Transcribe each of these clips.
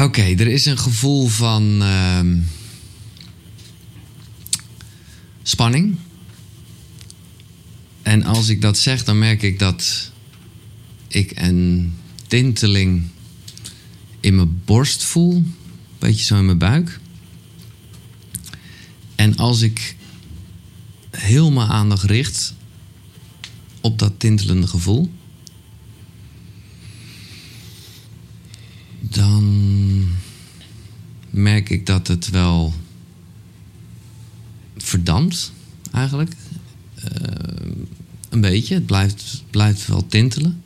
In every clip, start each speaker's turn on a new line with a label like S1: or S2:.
S1: Oké, er is een gevoel van ehm, spanning. En als ik dat zeg, dan merk ik dat ik een tinteling in mijn borst voel. Een beetje zo in mijn buik. En als ik heel mijn aandacht richt op dat tintelende gevoel, dan merk ik dat het wel verdampt, eigenlijk. Eh, een beetje. Het blijft, blijft wel tintelen.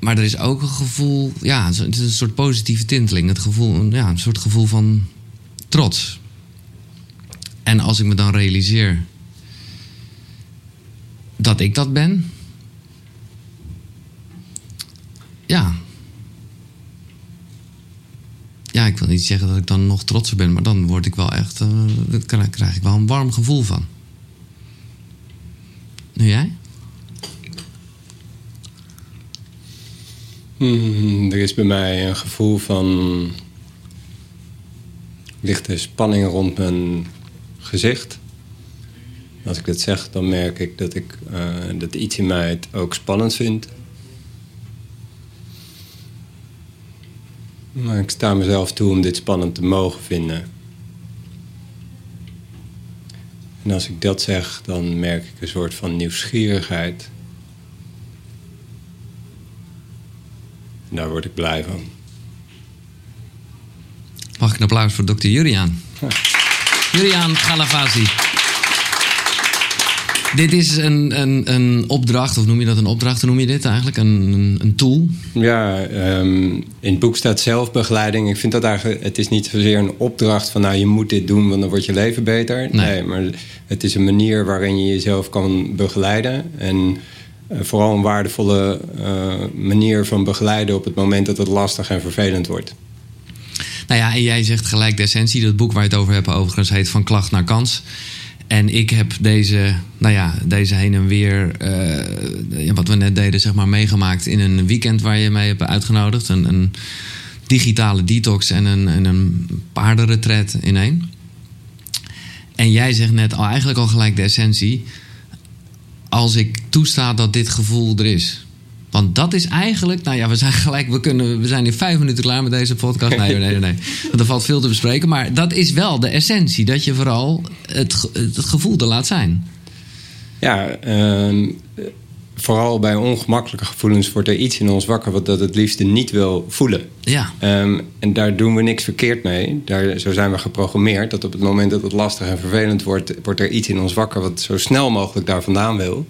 S1: Maar er is ook een gevoel, ja, het is een soort positieve tinteling. Het gevoel, ja, een soort gevoel van trots. En als ik me dan realiseer dat ik dat ben, ja. Ja, ik wil niet zeggen dat ik dan nog trotser ben, maar dan word ik wel echt, uh, daar krijg ik wel een warm gevoel van. Nu jij?
S2: Hmm, er is bij mij een gevoel van lichte spanning rond mijn gezicht. Als ik dit zeg, dan merk ik dat, ik, uh, dat iets in mij het ook spannend vindt. Maar ik sta mezelf toe om dit spannend te mogen vinden. En als ik dat zeg, dan merk ik een soort van nieuwsgierigheid. En daar word ik blij van.
S1: Mag ik een applaus voor dokter Juriaan? Ja. Juriaan Galavasi. Dit is een, een, een opdracht, of noem je dat een opdracht? Hoe noem je dit eigenlijk? Een, een, tool?
S2: Ja, um, in het boek staat zelfbegeleiding. Ik vind dat eigenlijk, het is niet zozeer een opdracht van nou je moet dit doen, want dan wordt je leven beter. Nee, nee maar het is een manier waarin je jezelf kan begeleiden. En uh, vooral een waardevolle uh, manier van begeleiden op het moment dat het lastig en vervelend wordt.
S1: Nou ja, en jij zegt gelijk de essentie. Dat boek waar je het over hebt overigens heet Van Klacht naar Kans. En ik heb deze, nou ja, deze heen en weer, uh, wat we net deden, zeg maar, meegemaakt in een weekend waar je mee hebt uitgenodigd. Een, een digitale detox en een, en een in één. En jij zegt net al eigenlijk al gelijk de essentie. Als ik toesta dat dit gevoel er is. Want dat is eigenlijk, nou ja, we zijn gelijk, we, kunnen, we zijn in vijf minuten klaar met deze podcast. Nee, nee, nee, nee. Want er valt veel te bespreken. Maar dat is wel de essentie, dat je vooral het, het gevoel er laat zijn.
S2: Ja, uh, vooral bij ongemakkelijke gevoelens wordt er iets in ons wakker wat dat het liefste niet wil voelen.
S1: Ja.
S2: Um, en daar doen we niks verkeerd mee. Daar, zo zijn we geprogrammeerd dat op het moment dat het lastig en vervelend wordt, wordt er iets in ons wakker wat zo snel mogelijk daar vandaan wil.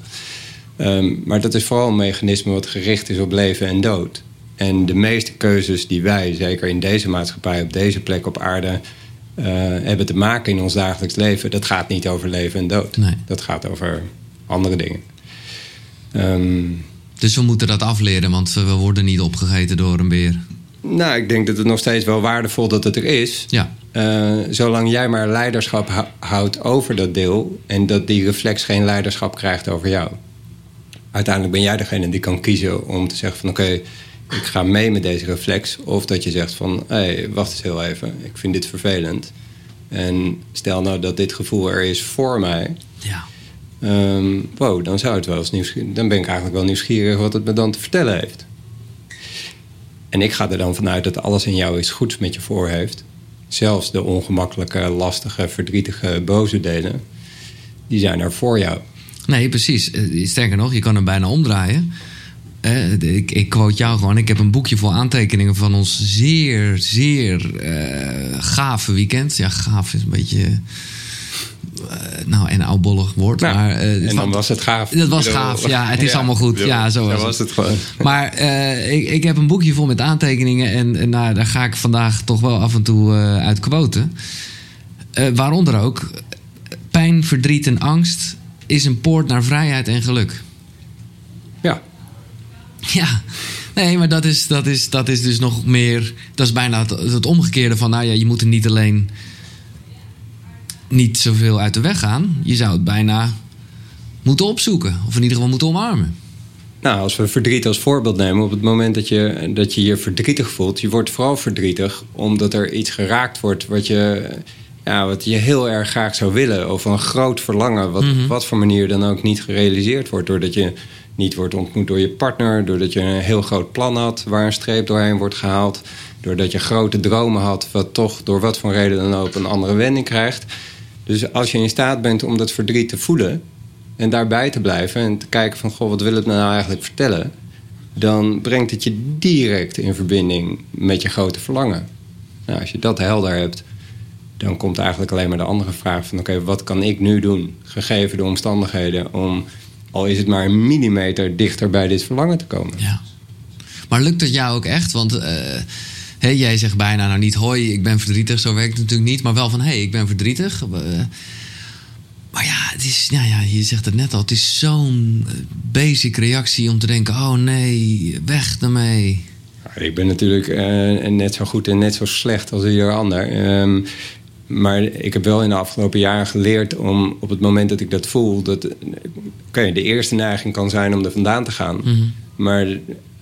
S2: Um, maar dat is vooral een mechanisme wat gericht is op leven en dood. En de meeste keuzes die wij, zeker in deze maatschappij, op deze plek op aarde, uh, hebben te maken in ons dagelijks leven, dat gaat niet over leven en dood.
S1: Nee.
S2: Dat gaat over andere dingen. Um,
S1: dus we moeten dat afleren, want we worden niet opgegeten door een beer.
S2: Nou, ik denk dat het nog steeds wel waardevol dat het er is.
S1: Ja.
S2: Uh, zolang jij maar leiderschap houdt over dat deel en dat die reflex geen leiderschap krijgt over jou uiteindelijk ben jij degene die kan kiezen om te zeggen van oké, okay, ik ga mee met deze reflex. Of dat je zegt van hé, hey, wacht eens heel even, ik vind dit vervelend. En stel nou dat dit gevoel er is voor mij.
S1: Ja.
S2: Um, wow, dan zou het wel eens nieuwsgierig. Dan ben ik eigenlijk wel nieuwsgierig wat het me dan te vertellen heeft. En ik ga er dan vanuit dat alles in jou iets goeds met je voor heeft. Zelfs de ongemakkelijke, lastige, verdrietige, boze delen, die zijn er voor jou.
S1: Nee, precies. Eh, sterker nog, je kan hem bijna omdraaien. Uh, ik, ik quote jou gewoon. Ik heb een boekje vol aantekeningen van ons zeer, zeer uh, gave weekend. Ja, gaaf is een beetje. Uh, nou, een oudbollig woord.
S2: Nou,
S1: maar,
S2: en dan was het gaaf.
S1: Dat was gaaf, ja. Het is ja, allemaal goed. Ja, zo was,
S2: was het. gewoon.
S1: Maar ik, ik heb een boekje vol met aantekeningen. En, en nou, daar ga ik vandaag toch wel af en toe uit quoten. waaronder ook pijn, verdriet en angst is een poort naar vrijheid en geluk.
S2: Ja.
S1: Ja. Nee, maar dat is, dat is, dat is dus nog meer. Dat is bijna het, het omgekeerde van. Nou ja, je moet er niet alleen. niet zoveel uit de weg gaan. Je zou het bijna moeten opzoeken. Of in ieder geval moeten omarmen.
S2: Nou, als we verdriet als voorbeeld nemen, op het moment dat je, dat je je verdrietig voelt, je wordt vooral verdrietig omdat er iets geraakt wordt wat je, ja, wat je heel erg graag zou willen. Of een groot verlangen, wat op wat voor manier dan ook niet gerealiseerd wordt. Doordat je niet wordt ontmoet door je partner, doordat je een heel groot plan had waar een streep doorheen wordt gehaald. Doordat je grote dromen had, wat toch door wat voor reden dan ook een andere wending krijgt. Dus als je in staat bent om dat verdriet te voelen en daarbij te blijven en te kijken van goh, wat wil het me nou eigenlijk vertellen, dan brengt het je direct in verbinding met je grote verlangen. Nou, als je dat helder hebt, dan komt eigenlijk alleen maar de andere vraag van oké, wat kan ik nu doen, gegeven de omstandigheden, om al is het maar een millimeter dichter bij dit verlangen te komen.
S1: Ja. Maar lukt het jou ook echt? Want uh, jij zegt bijna nou niet hoi, ik ben verdrietig. Zo werkt het natuurlijk niet. Maar wel van hé, hey, ik ben verdrietig. Uh, maar ja, het is, ja, ja, je zegt het net al. Het is zo'n basic reactie om te denken: oh nee, weg ermee.
S2: Ik ben natuurlijk uh, net zo goed en net zo slecht als ieder ander. Um, maar ik heb wel in de afgelopen jaren geleerd om op het moment dat ik dat voel, dat okay, de eerste neiging kan zijn om er vandaan te gaan.
S1: Mhm.
S2: Maar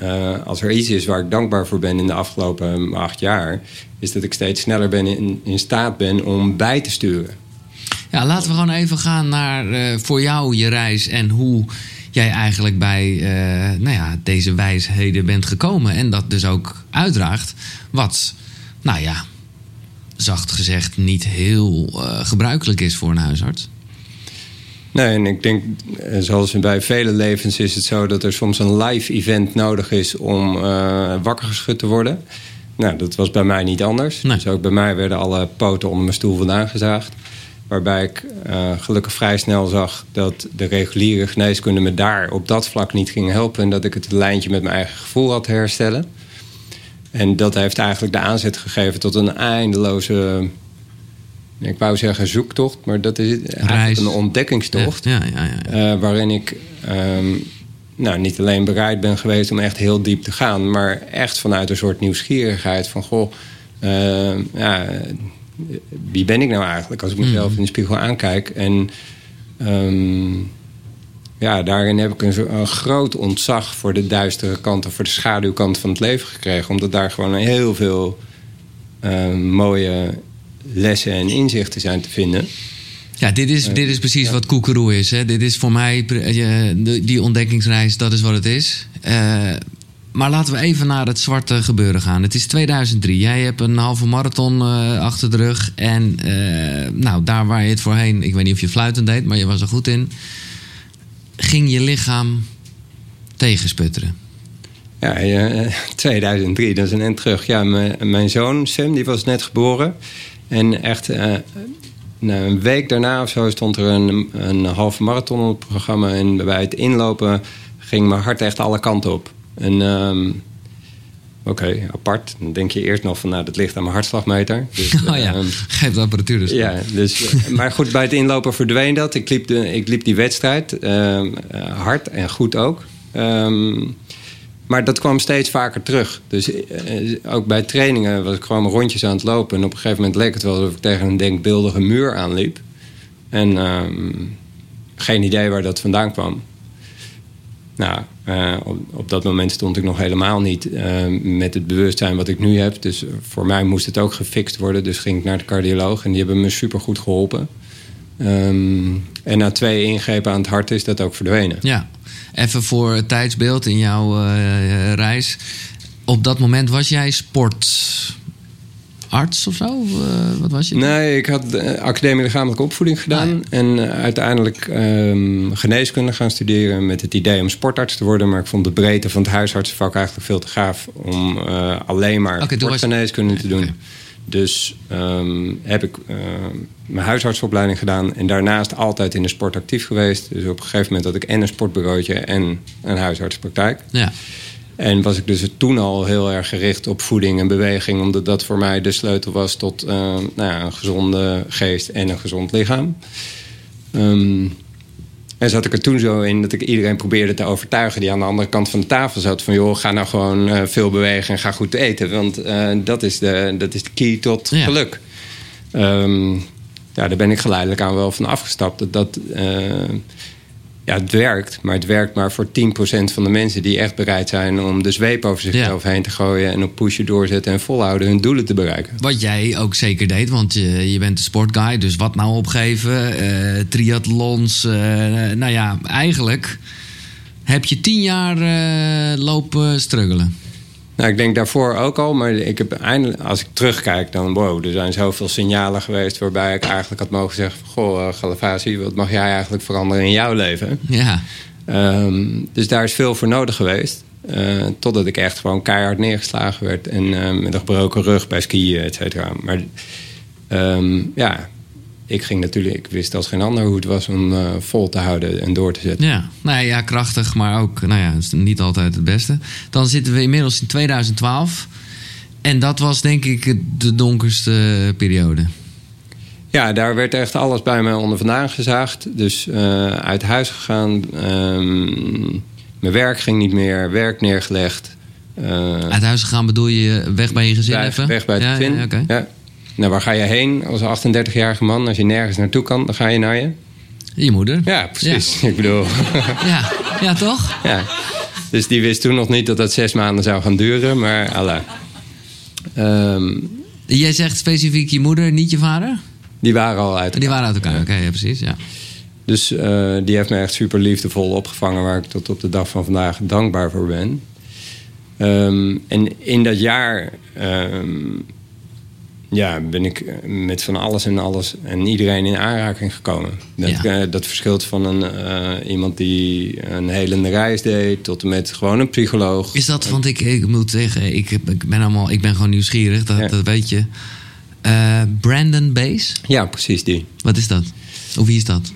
S2: uh, als er iets is waar ik dankbaar voor ben in de afgelopen acht jaar, is dat ik steeds sneller ben in, in staat ben om bij te sturen.
S1: Ja, laten we gewoon even gaan naar uh, voor jou je reis en hoe jij eigenlijk bij uh, nou ja, deze wijsheden bent gekomen. En dat dus ook uitdraagt. Wat, nou ja, zacht gezegd niet heel uh, gebruikelijk is voor een huisarts.
S2: Nee, en ik denk, zoals bij vele levens is het zo dat er soms een live event nodig is om uh, wakker geschud te worden. Nou, dat was bij mij niet anders.
S1: Nee.
S2: Dus ook bij mij werden alle poten onder mijn stoel vandaan gezaagd. Waarbij ik uh, gelukkig vrij snel zag dat de reguliere geneeskunde me daar op dat vlak niet ging helpen. En dat ik het lijntje met mijn eigen gevoel had te herstellen. En dat heeft eigenlijk de aanzet gegeven tot een eindeloze. Ik wou zeggen zoektocht, maar dat is eigenlijk een ontdekkingstocht.
S1: Ja, ja, ja, ja.
S2: Uh, waarin ik um, nou, niet alleen bereid ben geweest om echt heel diep te gaan, maar echt vanuit een soort nieuwsgierigheid van goh, uh, ja, wie ben ik nou eigenlijk als ik mezelf mm. in de spiegel aankijk? En um, ja, daarin heb ik een, een, groot ontzag voor de duistere kant of voor de schaduwkant van het leven gekregen. Omdat daar gewoon heel veel uh, mooie lessen en inzichten zijn te vinden.
S1: Ja, dit is, uh, dit is precies ja. wat koekeroe is. Hè? Dit is voor mij, die ontdekkingsreis, dat is wat het is. Maar laten we even naar het zwarte gebeuren gaan. Het is 2003. Jij hebt een halve marathon achter de rug. En nou, daar waar je het voorheen... Ik weet niet of je fluitend deed, maar je was er goed in. Ging je lichaam tegensputteren?
S2: Ja, uh, 2003, dat is een eind terug. Ja, mijn zoon Sam, die was net geboren. En echt nou, een week daarna of zo stond er een, een halve marathon op het programma. En bij het inlopen ging mijn hart echt alle kanten op. En um, oké, okay, apart. Dan denk je eerst nog van, nou, dat ligt aan mijn hartslagmeter. Dus,
S1: oh ja, um, geef de apparatuur dus.
S2: Ja, dus, maar goed, bij het inlopen verdween dat. Ik liep, de, ik liep die wedstrijd um, uh, hard en goed ook. Um, maar dat kwam steeds vaker terug. Dus uh, ook bij trainingen was ik gewoon rondjes aan het lopen. En op een gegeven moment leek het wel alsof ik tegen een denkbeeldige muur aanliep. En geen idee waar dat vandaan kwam. Nou, uh, op, dat moment stond ik nog helemaal niet uh, met het bewustzijn wat ik nu heb. Dus voor mij moest het ook gefixt worden. Dus ging ik naar de cardioloog en die hebben me super goed geholpen. Um, en na twee ingrepen aan het hart is dat ook verdwenen.
S1: Ja, even voor het tijdsbeeld in jouw uh, reis. Op dat moment was jij sport arts of zo? Uh, wat was je?
S2: Nee, ik had de academie lichamelijke opvoeding gedaan. Ah, ja. En uh, uiteindelijk um, geneeskunde gaan studeren met het idee om sportarts te worden. Maar ik vond de breedte van het huisartsenvak eigenlijk veel te gaaf om alleen maar okay, sportgeneeskunde was... te doen. Okay. Dus um, heb ik mijn huisartsopleiding gedaan en daarnaast altijd in de sport actief geweest. Dus op een gegeven moment had ik en een sportbureautje en een huisartspraktijk.
S1: Ja.
S2: En was ik dus toen al heel erg gericht op voeding en beweging, omdat dat voor mij de sleutel was tot uh, nou ja, een gezonde geest en een gezond lichaam. Um, en zat ik er toen zo in dat ik iedereen probeerde te overtuigen die aan de andere kant van de tafel zat. Van joh, ga nou gewoon uh, veel bewegen en ga goed eten. Want uh, dat, is de, dat is de key tot ja. geluk. Um, ja, daar ben ik geleidelijk aan wel van afgestapt. Dat, dat ja, het werkt, maar het werkt maar voor 10% van de mensen die echt bereid zijn om de zweep over zichzelf heen te gooien en op pushen doorzetten en volhouden hun doelen te bereiken.
S1: Wat jij ook zeker deed, want je, je bent een sportguy, dus wat nou opgeven? Uh, triathlons, uh, nou ja, eigenlijk heb je tien jaar uh, lopen struggelen.
S2: Nou, ik denk daarvoor ook al, maar ik heb eindelijk, als ik terugkijk, dan wow, er zijn zoveel signalen geweest waarbij ik eigenlijk had mogen zeggen: Goh, Galavazi, wat mag jij eigenlijk veranderen in jouw leven?
S1: Ja.
S2: Um, dus daar is veel voor nodig geweest. Uh, totdat ik echt gewoon keihard neergeslagen werd en uh, met een gebroken rug bij skiën, et cetera. Maar um, ja, ik ging natuurlijk, ik wist als geen ander hoe het was om uh, vol te houden en door te zetten.
S1: Ja, nou ja, krachtig, maar ook, nou ja, niet altijd het beste. Dan zitten we inmiddels in 2012. En dat was denk ik de donkerste periode.
S2: Ja, daar werd echt alles bij mij onder vandaan gezaagd. Dus uh, uit huis gegaan. Um, mijn werk ging niet meer, werk neergelegd.
S1: Uh, uit huis gegaan bedoel je weg bij je gezin
S2: weg,
S1: even?
S2: Weg bij het
S1: ja,
S2: gezin,
S1: ja, okay.
S2: ja. Nou, waar ga je heen als 38-jarige man? Als je nergens naartoe kan, dan ga je naar je...
S1: Je moeder.
S2: Ja, precies. Ja. Ik bedoel...
S1: ja. ja, toch?
S2: Ja. Dus die wist toen nog niet dat dat zes maanden zou gaan duren, maar Allah. Um,
S1: Jij zegt specifiek je moeder, niet je vader?
S2: Die waren al uit
S1: elkaar. Die waren uit elkaar, oké, okay, ja, precies, ja.
S2: Dus uh, die heeft me echt super liefdevol opgevangen... waar ik tot op de dag van vandaag dankbaar voor ben. Um, en in dat jaar... Um, ja, ben ik met van alles en alles en iedereen in aanraking gekomen. Dat, ja. uh, dat verschilt van een, uh, iemand die een helende reis deed tot en met gewoon een psycholoog.
S1: Is dat, want ik, ik moet zeggen, ik, ik, ben allemaal, ik ben gewoon nieuwsgierig, dat, ja. dat weet je. Uh, Brandon Base?
S2: Ja, precies die.
S1: Wat is dat? Of wie is dat?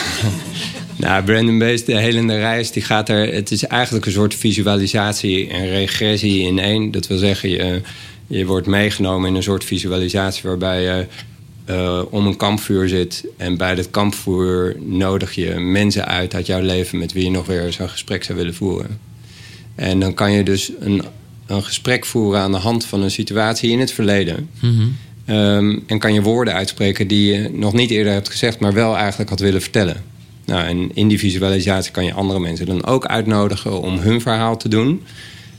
S2: nou, Brandon Base, de helende reis, die gaat er. Het is eigenlijk een soort visualisatie en regressie in één. Dat wil zeggen, je je wordt meegenomen in een soort visualisatie waarbij je uh, om een kampvuur zit. En bij dat kampvuur nodig je mensen uit uit jouw leven met wie je nog weer zo'n gesprek zou willen voeren. En dan kan je dus een, een gesprek voeren aan de hand van een situatie in het verleden.
S1: Mm-hmm.
S2: Um, en kan je woorden uitspreken die je nog niet eerder hebt gezegd, maar wel eigenlijk had willen vertellen. Nou, en in die visualisatie kan je andere mensen dan ook uitnodigen om hun verhaal te doen.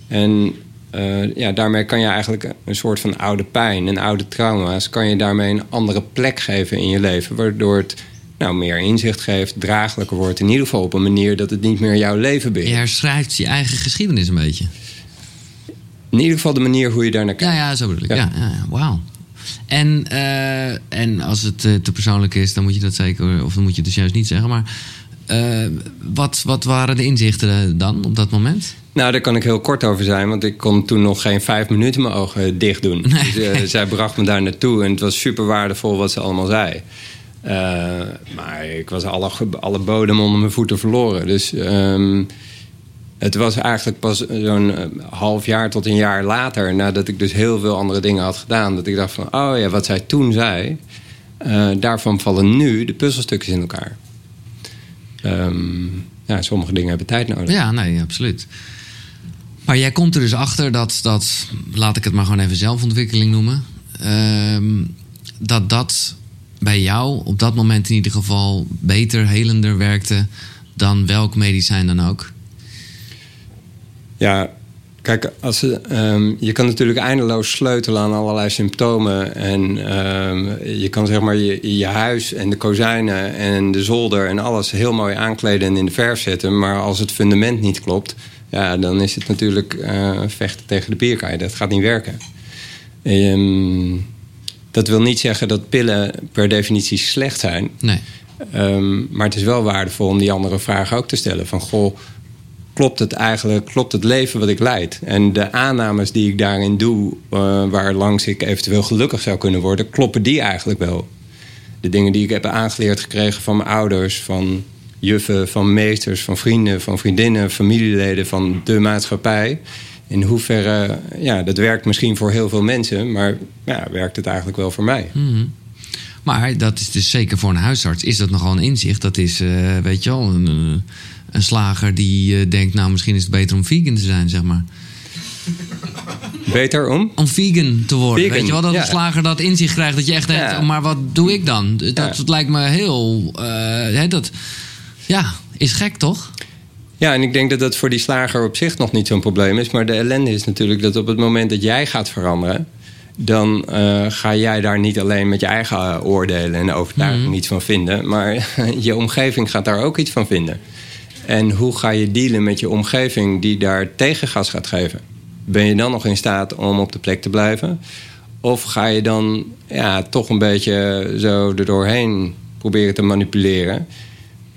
S2: En uh, ja, daarmee kan je eigenlijk een soort van oude pijn en oude trauma's... kan je daarmee een andere plek geven in je leven... waardoor het nou, meer inzicht geeft, draaglijker wordt... in ieder geval op een manier dat het niet meer jouw leven beheert.
S1: Je herschrijft je eigen geschiedenis een beetje.
S2: In ieder geval de manier hoe je daar naar kijkt.
S1: Ja, ja zo bedoel ik. Ja. Ja, ja, Wauw. En, uh, en als het uh, te persoonlijk is, dan moet je dat zeker... of dan moet je het dus juist niet zeggen, maar... Uh, wat, wat waren de inzichten dan op dat moment?
S2: Nou, daar kan ik heel kort over zijn, want ik kon toen nog geen vijf minuten mijn ogen dicht doen. Nee. Dus, uh, zij bracht me daar naartoe en het was super waardevol wat ze allemaal zei. Uh, maar ik was alle, alle bodem onder mijn voeten verloren. Dus um, het was eigenlijk pas zo'n half jaar tot een jaar later, nadat ik dus heel veel andere dingen had gedaan, dat ik dacht van, oh ja, wat zij toen zei, uh, daarvan vallen nu de puzzelstukjes in elkaar. Um, ja, sommige dingen hebben tijd nodig.
S1: Ja, nee, absoluut. Maar jij komt er dus achter dat, dat laat ik het maar gewoon even zelfontwikkeling noemen, um, dat dat bij jou op dat moment in ieder geval beter, helender werkte dan welk medicijn dan ook?
S2: Ja, kijk, als, um, je kan natuurlijk eindeloos sleutelen aan allerlei symptomen. En um, je kan zeg maar je, je huis en de kozijnen en de zolder en alles heel mooi aankleden en in de verf zetten. Maar als het fundament niet klopt, ja, dan is het natuurlijk uh, vechten tegen de bierkaai. Dat gaat niet werken. Um, dat wil niet zeggen dat pillen per definitie slecht zijn.
S1: Nee.
S2: Maar het is wel waardevol om die andere vraag ook te stellen. Van goh, klopt het eigenlijk, klopt het leven wat ik leid? En de aannames die ik daarin doe, uh, waar langs ik eventueel gelukkig zou kunnen worden, kloppen die eigenlijk wel? De dingen die ik heb aangeleerd gekregen van mijn ouders, van juffen, van meesters, van vrienden, van vriendinnen, familieleden, van de maatschappij. In hoeverre, ja, dat werkt misschien voor heel veel mensen, maar ja, werkt het eigenlijk wel voor mij?
S1: Mm-hmm. Maar dat is dus zeker voor een huisarts, is dat nogal een inzicht. Dat is, uh, weet je wel, een, een slager die uh, denkt, nou misschien is het beter om vegan te zijn, zeg maar.
S2: Beter om?
S1: Om vegan te worden. Vegan. Weet je wel, dat ja. een slager dat inzicht krijgt. Dat je echt denkt, ja. maar wat doe ik dan? Dat, ja. dat lijkt me heel... Uh, hè, dat, ja, Is gek, toch?
S2: Ja, en ik denk dat dat voor die slager op zich nog niet zo'n probleem is. Maar de ellende is natuurlijk dat op het moment dat jij gaat veranderen... dan uh, ga jij daar niet alleen met je eigen oordelen en overtuiging mm. iets van vinden... maar je omgeving gaat daar ook iets van vinden. En hoe ga je dealen met je omgeving die daar tegengas gaat geven? Ben je dan nog in staat om op de plek te blijven? Of ga je dan ja, toch een beetje zo erdoorheen proberen te manipuleren...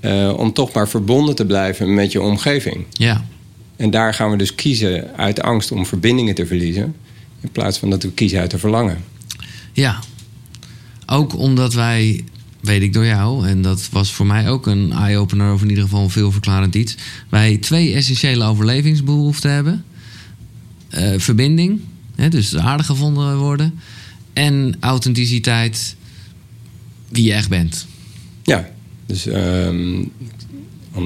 S2: Uh, om toch maar verbonden te blijven met je omgeving.
S1: Ja.
S2: En daar gaan we dus kiezen uit angst om verbindingen te verliezen... in plaats van dat we kiezen uit te verlangen.
S1: Ja, ook omdat wij, weet ik door jou... en dat was voor mij ook een eye-opener... of in ieder geval een veelverklarend iets... wij twee essentiële overlevingsbehoeften hebben. Uh, verbinding, hè, dus aardig gevonden worden... en authenticiteit, wie je echt bent.
S2: Ja, dus um,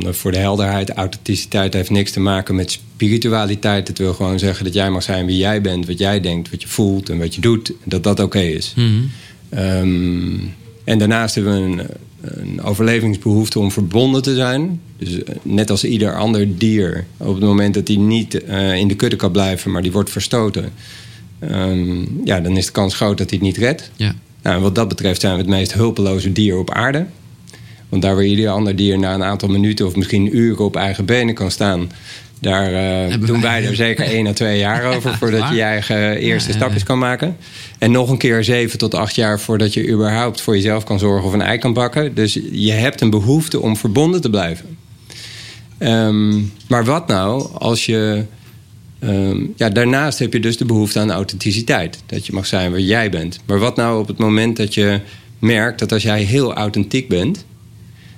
S2: voor de helderheid, authenticiteit heeft niks te maken met spiritualiteit. Het wil gewoon zeggen dat jij mag zijn wie jij bent, wat jij denkt, wat je voelt en wat je doet. Dat dat oké is.
S1: Mm
S2: um, en daarnaast hebben we een, een, overlevingsbehoefte om verbonden te zijn. Dus eh, net als ieder ander dier, op het moment dat hij niet uh, in de kudde kan blijven, maar die wordt verstoten, um, ja, dan is de kans groot dat hij het niet redt.
S1: Ja.
S2: Nou, wat dat betreft zijn we het meest hulpeloze dier op aarde. Want daar waar ieder ander dier na een aantal minuten of misschien uren op eigen benen kan staan. Daar uh, doen wij er zeker één à twee jaar over voordat je je eigen eerste ja, stapjes kan maken. En nog een keer zeven tot acht jaar voordat je überhaupt voor jezelf kan zorgen of een ei kan bakken. Dus je hebt een behoefte om verbonden te blijven. Um, maar wat nou als je. Um, ja, daarnaast heb je dus de behoefte aan authenticiteit. Dat je mag zijn waar jij bent. Maar wat nou op het moment dat je merkt dat als jij heel authentiek bent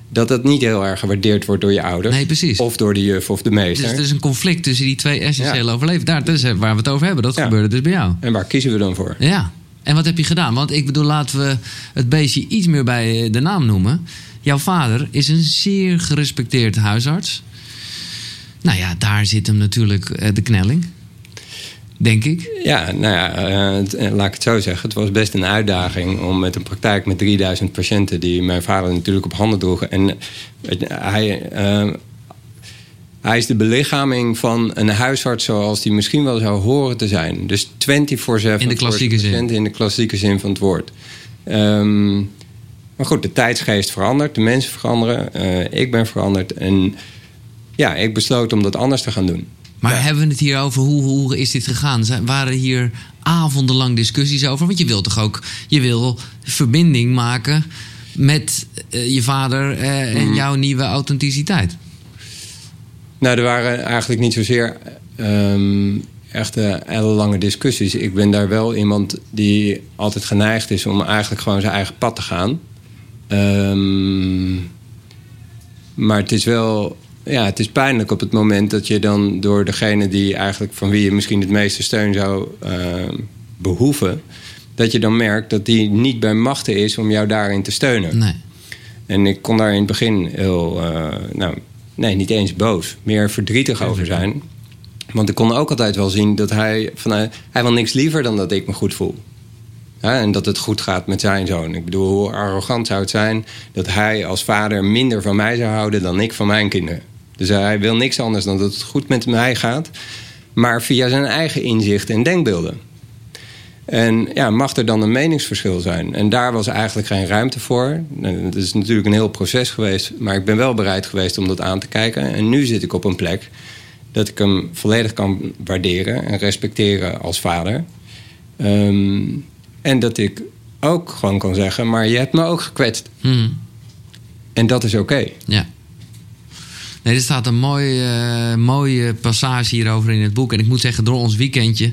S2: dat dat niet heel erg gewaardeerd wordt door je ouders.
S1: Nee, precies.
S2: Of door de juf of de meester.
S1: Dus er is een conflict tussen die twee essentiële ja. overleven. Daar, dat is waar we het over hebben. Dat gebeurde dus bij jou.
S2: En waar kiezen we dan voor?
S1: Ja. En wat heb je gedaan? Want ik bedoel, laten we het beestje iets meer bij de naam noemen. Jouw vader is een zeer gerespecteerd huisarts. Nou ja, daar zit hem natuurlijk eh, de knelling denk ik.
S2: Ja, nou ja, uh, laat ik het zo zeggen. Het was best een uitdaging om met een praktijk met 3000 patiënten... die mijn vader natuurlijk op handen droegen. En hij, uh, hij is de belichaming van een huisarts zoals die misschien wel zou horen te zijn. Dus 24-7
S1: in de klassieke zin.
S2: In de klassieke zin van het woord. Um, maar goed, de tijdsgeest verandert, de mensen veranderen. Uh, ik ben veranderd en ja, ik besloot om dat anders te gaan doen.
S1: Maar ja. hebben we het hier over hoe, hoe is dit gegaan? Zijn, waren hier avondenlang discussies over? Want je wil toch ook je wil verbinding maken met uh, je vader uh, mm. en jouw nieuwe authenticiteit.
S2: Nou, er waren eigenlijk niet zozeer um, echt ellenlange discussies. Ik ben daar wel iemand die altijd geneigd is om eigenlijk gewoon zijn eigen pad te gaan. Um, maar het is wel ja, het is pijnlijk op het moment dat je dan door degene die eigenlijk van wie je misschien het meeste steun zou uh, behoeven, dat je dan merkt dat die niet bij machten is om jou daarin te steunen.
S1: Nee.
S2: En ik kon daar in het begin heel, uh, nou, nee, niet eens boos, meer verdrietig over zijn. Want ik kon ook altijd wel zien dat hij, van, hij wil niks liever dan dat ik me goed voel. Ja, en dat het goed gaat met zijn zoon. Ik bedoel, hoe arrogant zou het zijn dat hij als vader minder van mij zou houden dan ik van mijn kinderen. Dus hij wil niks anders dan dat het goed met mij gaat. Maar via zijn eigen inzichten en denkbeelden. En ja, mag er dan een meningsverschil zijn? En daar was eigenlijk geen ruimte voor. Het is natuurlijk een heel proces geweest. Maar ik ben wel bereid geweest om dat aan te kijken. En nu zit ik op een plek dat ik hem volledig kan waarderen en respecteren als vader. Um, en dat ik ook gewoon kan zeggen, maar je hebt me ook gekwetst.
S1: Hmm.
S2: En dat is oké. Okay.
S1: Ja. Nee, er staat een mooie, uh, mooie passage hierover in het boek. En ik moet zeggen, door ons weekendje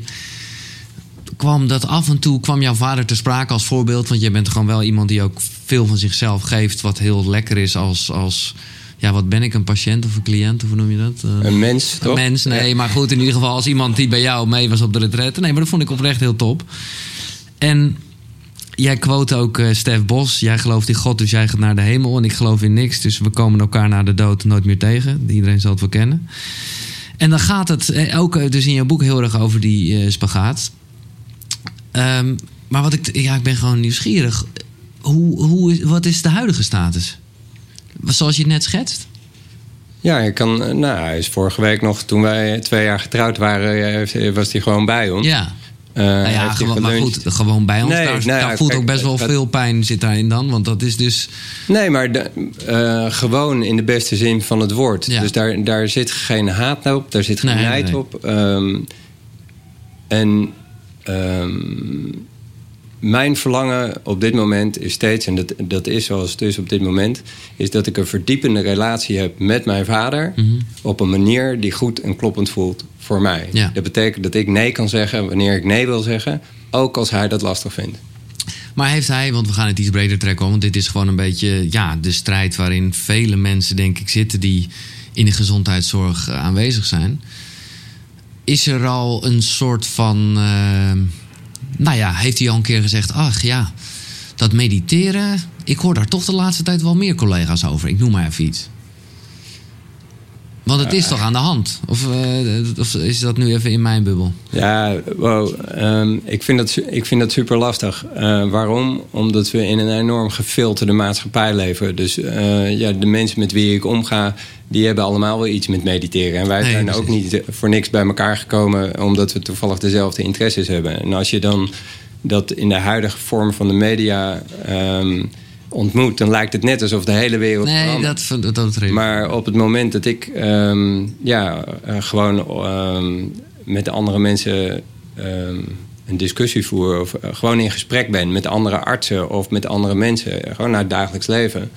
S1: kwam dat af en toe kwam jouw vader te sprake als voorbeeld. Want jij bent gewoon wel iemand die ook veel van zichzelf geeft. Wat heel lekker is als, als ja, wat ben ik, een patiënt of een cliënt, of hoe noem je dat?
S2: Uh, een mens, toch?
S1: Een mens, nee, ja. maar goed, in ieder geval als iemand die bij jou mee was op de retraite. Nee, maar dat vond ik oprecht heel top. En jij quote ook uh, Stef Bos. Jij gelooft in God, dus jij gaat naar de hemel. En ik geloof in niks, dus we komen elkaar na de dood nooit meer tegen. Iedereen zal het wel kennen. En dan gaat het eh, ook eh, dus in jouw boek heel erg over die uh, spagaat. Um, maar wat ik, ja, ik ben gewoon nieuwsgierig. Hoe, hoe is, wat is de huidige status? Zoals je het net schetst?
S2: Ja, ik kan, nou, hij is vorige week nog, toen wij twee jaar getrouwd waren, was hij gewoon bij ons.
S1: Ja.
S2: Uh,
S1: nou ja, gewoon, maar goed, gewoon bij ons.
S2: Nee,
S1: daar
S2: nou ja,
S1: daar voelt
S2: kijk,
S1: ook best wel veel pijn zit daarin dan. Want dat is dus...
S2: Nee, maar de- eh, gewoon in de beste zin van het woord.
S1: Ja.
S2: Dus daar, daar zit geen haat op, daar zit geen
S1: nee.
S2: op. Ehm, en ehm, mijn verlangen op dit moment is steeds, en dat, dat is zoals het is op dit moment, is dat ik een verdiepende relatie heb met mijn vader
S1: Mhm.
S2: op een manier die goed en kloppend voelt voor mij.
S1: Ja.
S2: Dat betekent dat ik nee kan zeggen wanneer ik nee wil zeggen, ook als hij dat lastig vindt.
S1: Maar heeft hij, want we gaan het iets breder trekken, want dit is gewoon een beetje ja, de strijd waarin vele mensen, denk ik, zitten die in de gezondheidszorg eh, aanwezig zijn. Is er al een soort van. eh, nou ja, heeft hij al een keer gezegd: ach ja, dat mediteren. Ik hoor daar toch de laatste tijd wel meer collega's over. Ik noem maar even iets. Want het is toch aan de hand? Of, eh, of is dat nu even in mijn bubbel?
S2: Ja, wow. ehm, ik, vind dat, ik vind dat super lastig. Eh, waarom? Omdat we in een enorm gefilterde maatschappij leven. Dus eh, ja, de mensen met wie ik omga, die hebben allemaal wel iets met mediteren. En wij
S1: Nee,
S2: zijn
S1: precies.
S2: ook niet voor niks bij elkaar gekomen, omdat we toevallig dezelfde interesses hebben. En als je dan dat in de huidige vorm van de media ehm, ontmoet, dan lijkt het net alsof de hele wereld
S1: Nee,
S2: verandert.
S1: dat, dat.
S2: Maar op het moment dat ik ehm, ja, eh, gewoon ehm, met andere mensen ehm, een discussie voer... of eh, gewoon in gesprek ben met andere artsen of met andere mensen... eh, gewoon naar het dagelijks leven...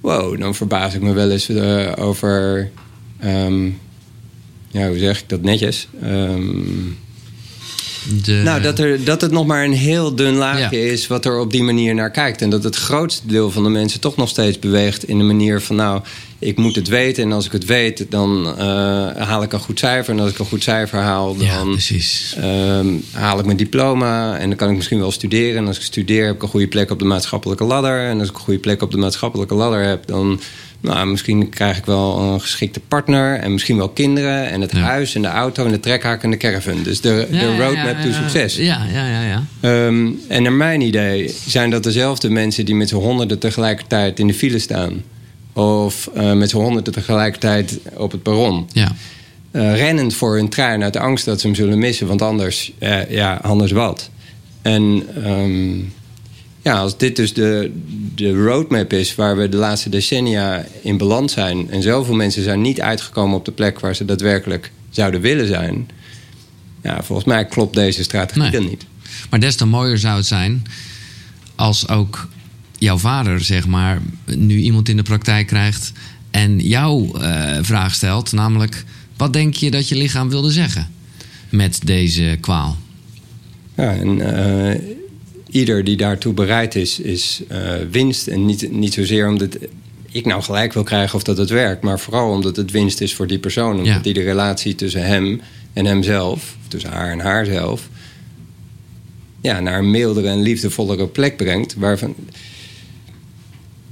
S2: wow, dan verbaas ik me wel eens over... ja, hoe zeg ik dat netjes?
S1: De-
S2: nou, dat, er, dat het nog maar een heel dun laagje
S1: Ja.
S2: is wat er op die manier naar kijkt. En dat het grootste deel van de mensen toch nog steeds beweegt in de manier van... nou, ik moet het weten en als ik het weet, dan eh, haal ik een goed cijfer. En als ik een goed cijfer haal, dan
S1: ja,
S2: ehm, haal ik mijn diploma. En dan kan ik misschien wel studeren. En als ik studeer, heb ik een goede plek op de maatschappelijke ladder. En als ik een goede plek op de maatschappelijke ladder heb... dan nou, misschien krijg ik wel een geschikte partner... en misschien wel kinderen en het
S1: Ja.
S2: huis en de auto... en de trekhaak en de caravan. Dus de,
S1: Ja,
S2: de roadmap
S1: ja,
S2: to succes.
S1: Ja, ja, ja, ja.
S2: Ehm, en naar mijn idee zijn dat dezelfde mensen die met z'n honderden tegelijkertijd in de file staan. Of eh, met z'n honderden tegelijkertijd op het perron.
S1: ja.
S2: Eh, rennend voor hun trein uit de angst dat ze hem zullen missen. Want anders, eh, ja, anders wat. En ehm, ja, als dit dus de, de roadmap is waar we de laatste decennia in beland zijn. En zoveel mensen zijn niet uitgekomen op de plek waar ze daadwerkelijk zouden willen zijn. Ja, volgens mij klopt deze strategie
S1: Nee.
S2: dan niet.
S1: Maar des te mooier zou het zijn als ook jouw vader, zeg maar, nu iemand in de praktijk krijgt en jouw eh, vraag stelt, namelijk: wat denk je dat je lichaam wilde zeggen met deze kwaal?
S2: Ja, en eh, ieder die daartoe bereid is, is eh, winst. En niet, niet zozeer omdat ik nou gelijk wil krijgen of dat het werkt, maar vooral omdat het winst is voor die persoon. Omdat
S1: Ja.
S2: die de relatie tussen hem en hemzelf, tussen haar en haarzelf, ja, naar een mildere en liefdevollere plek brengt. Waarvan,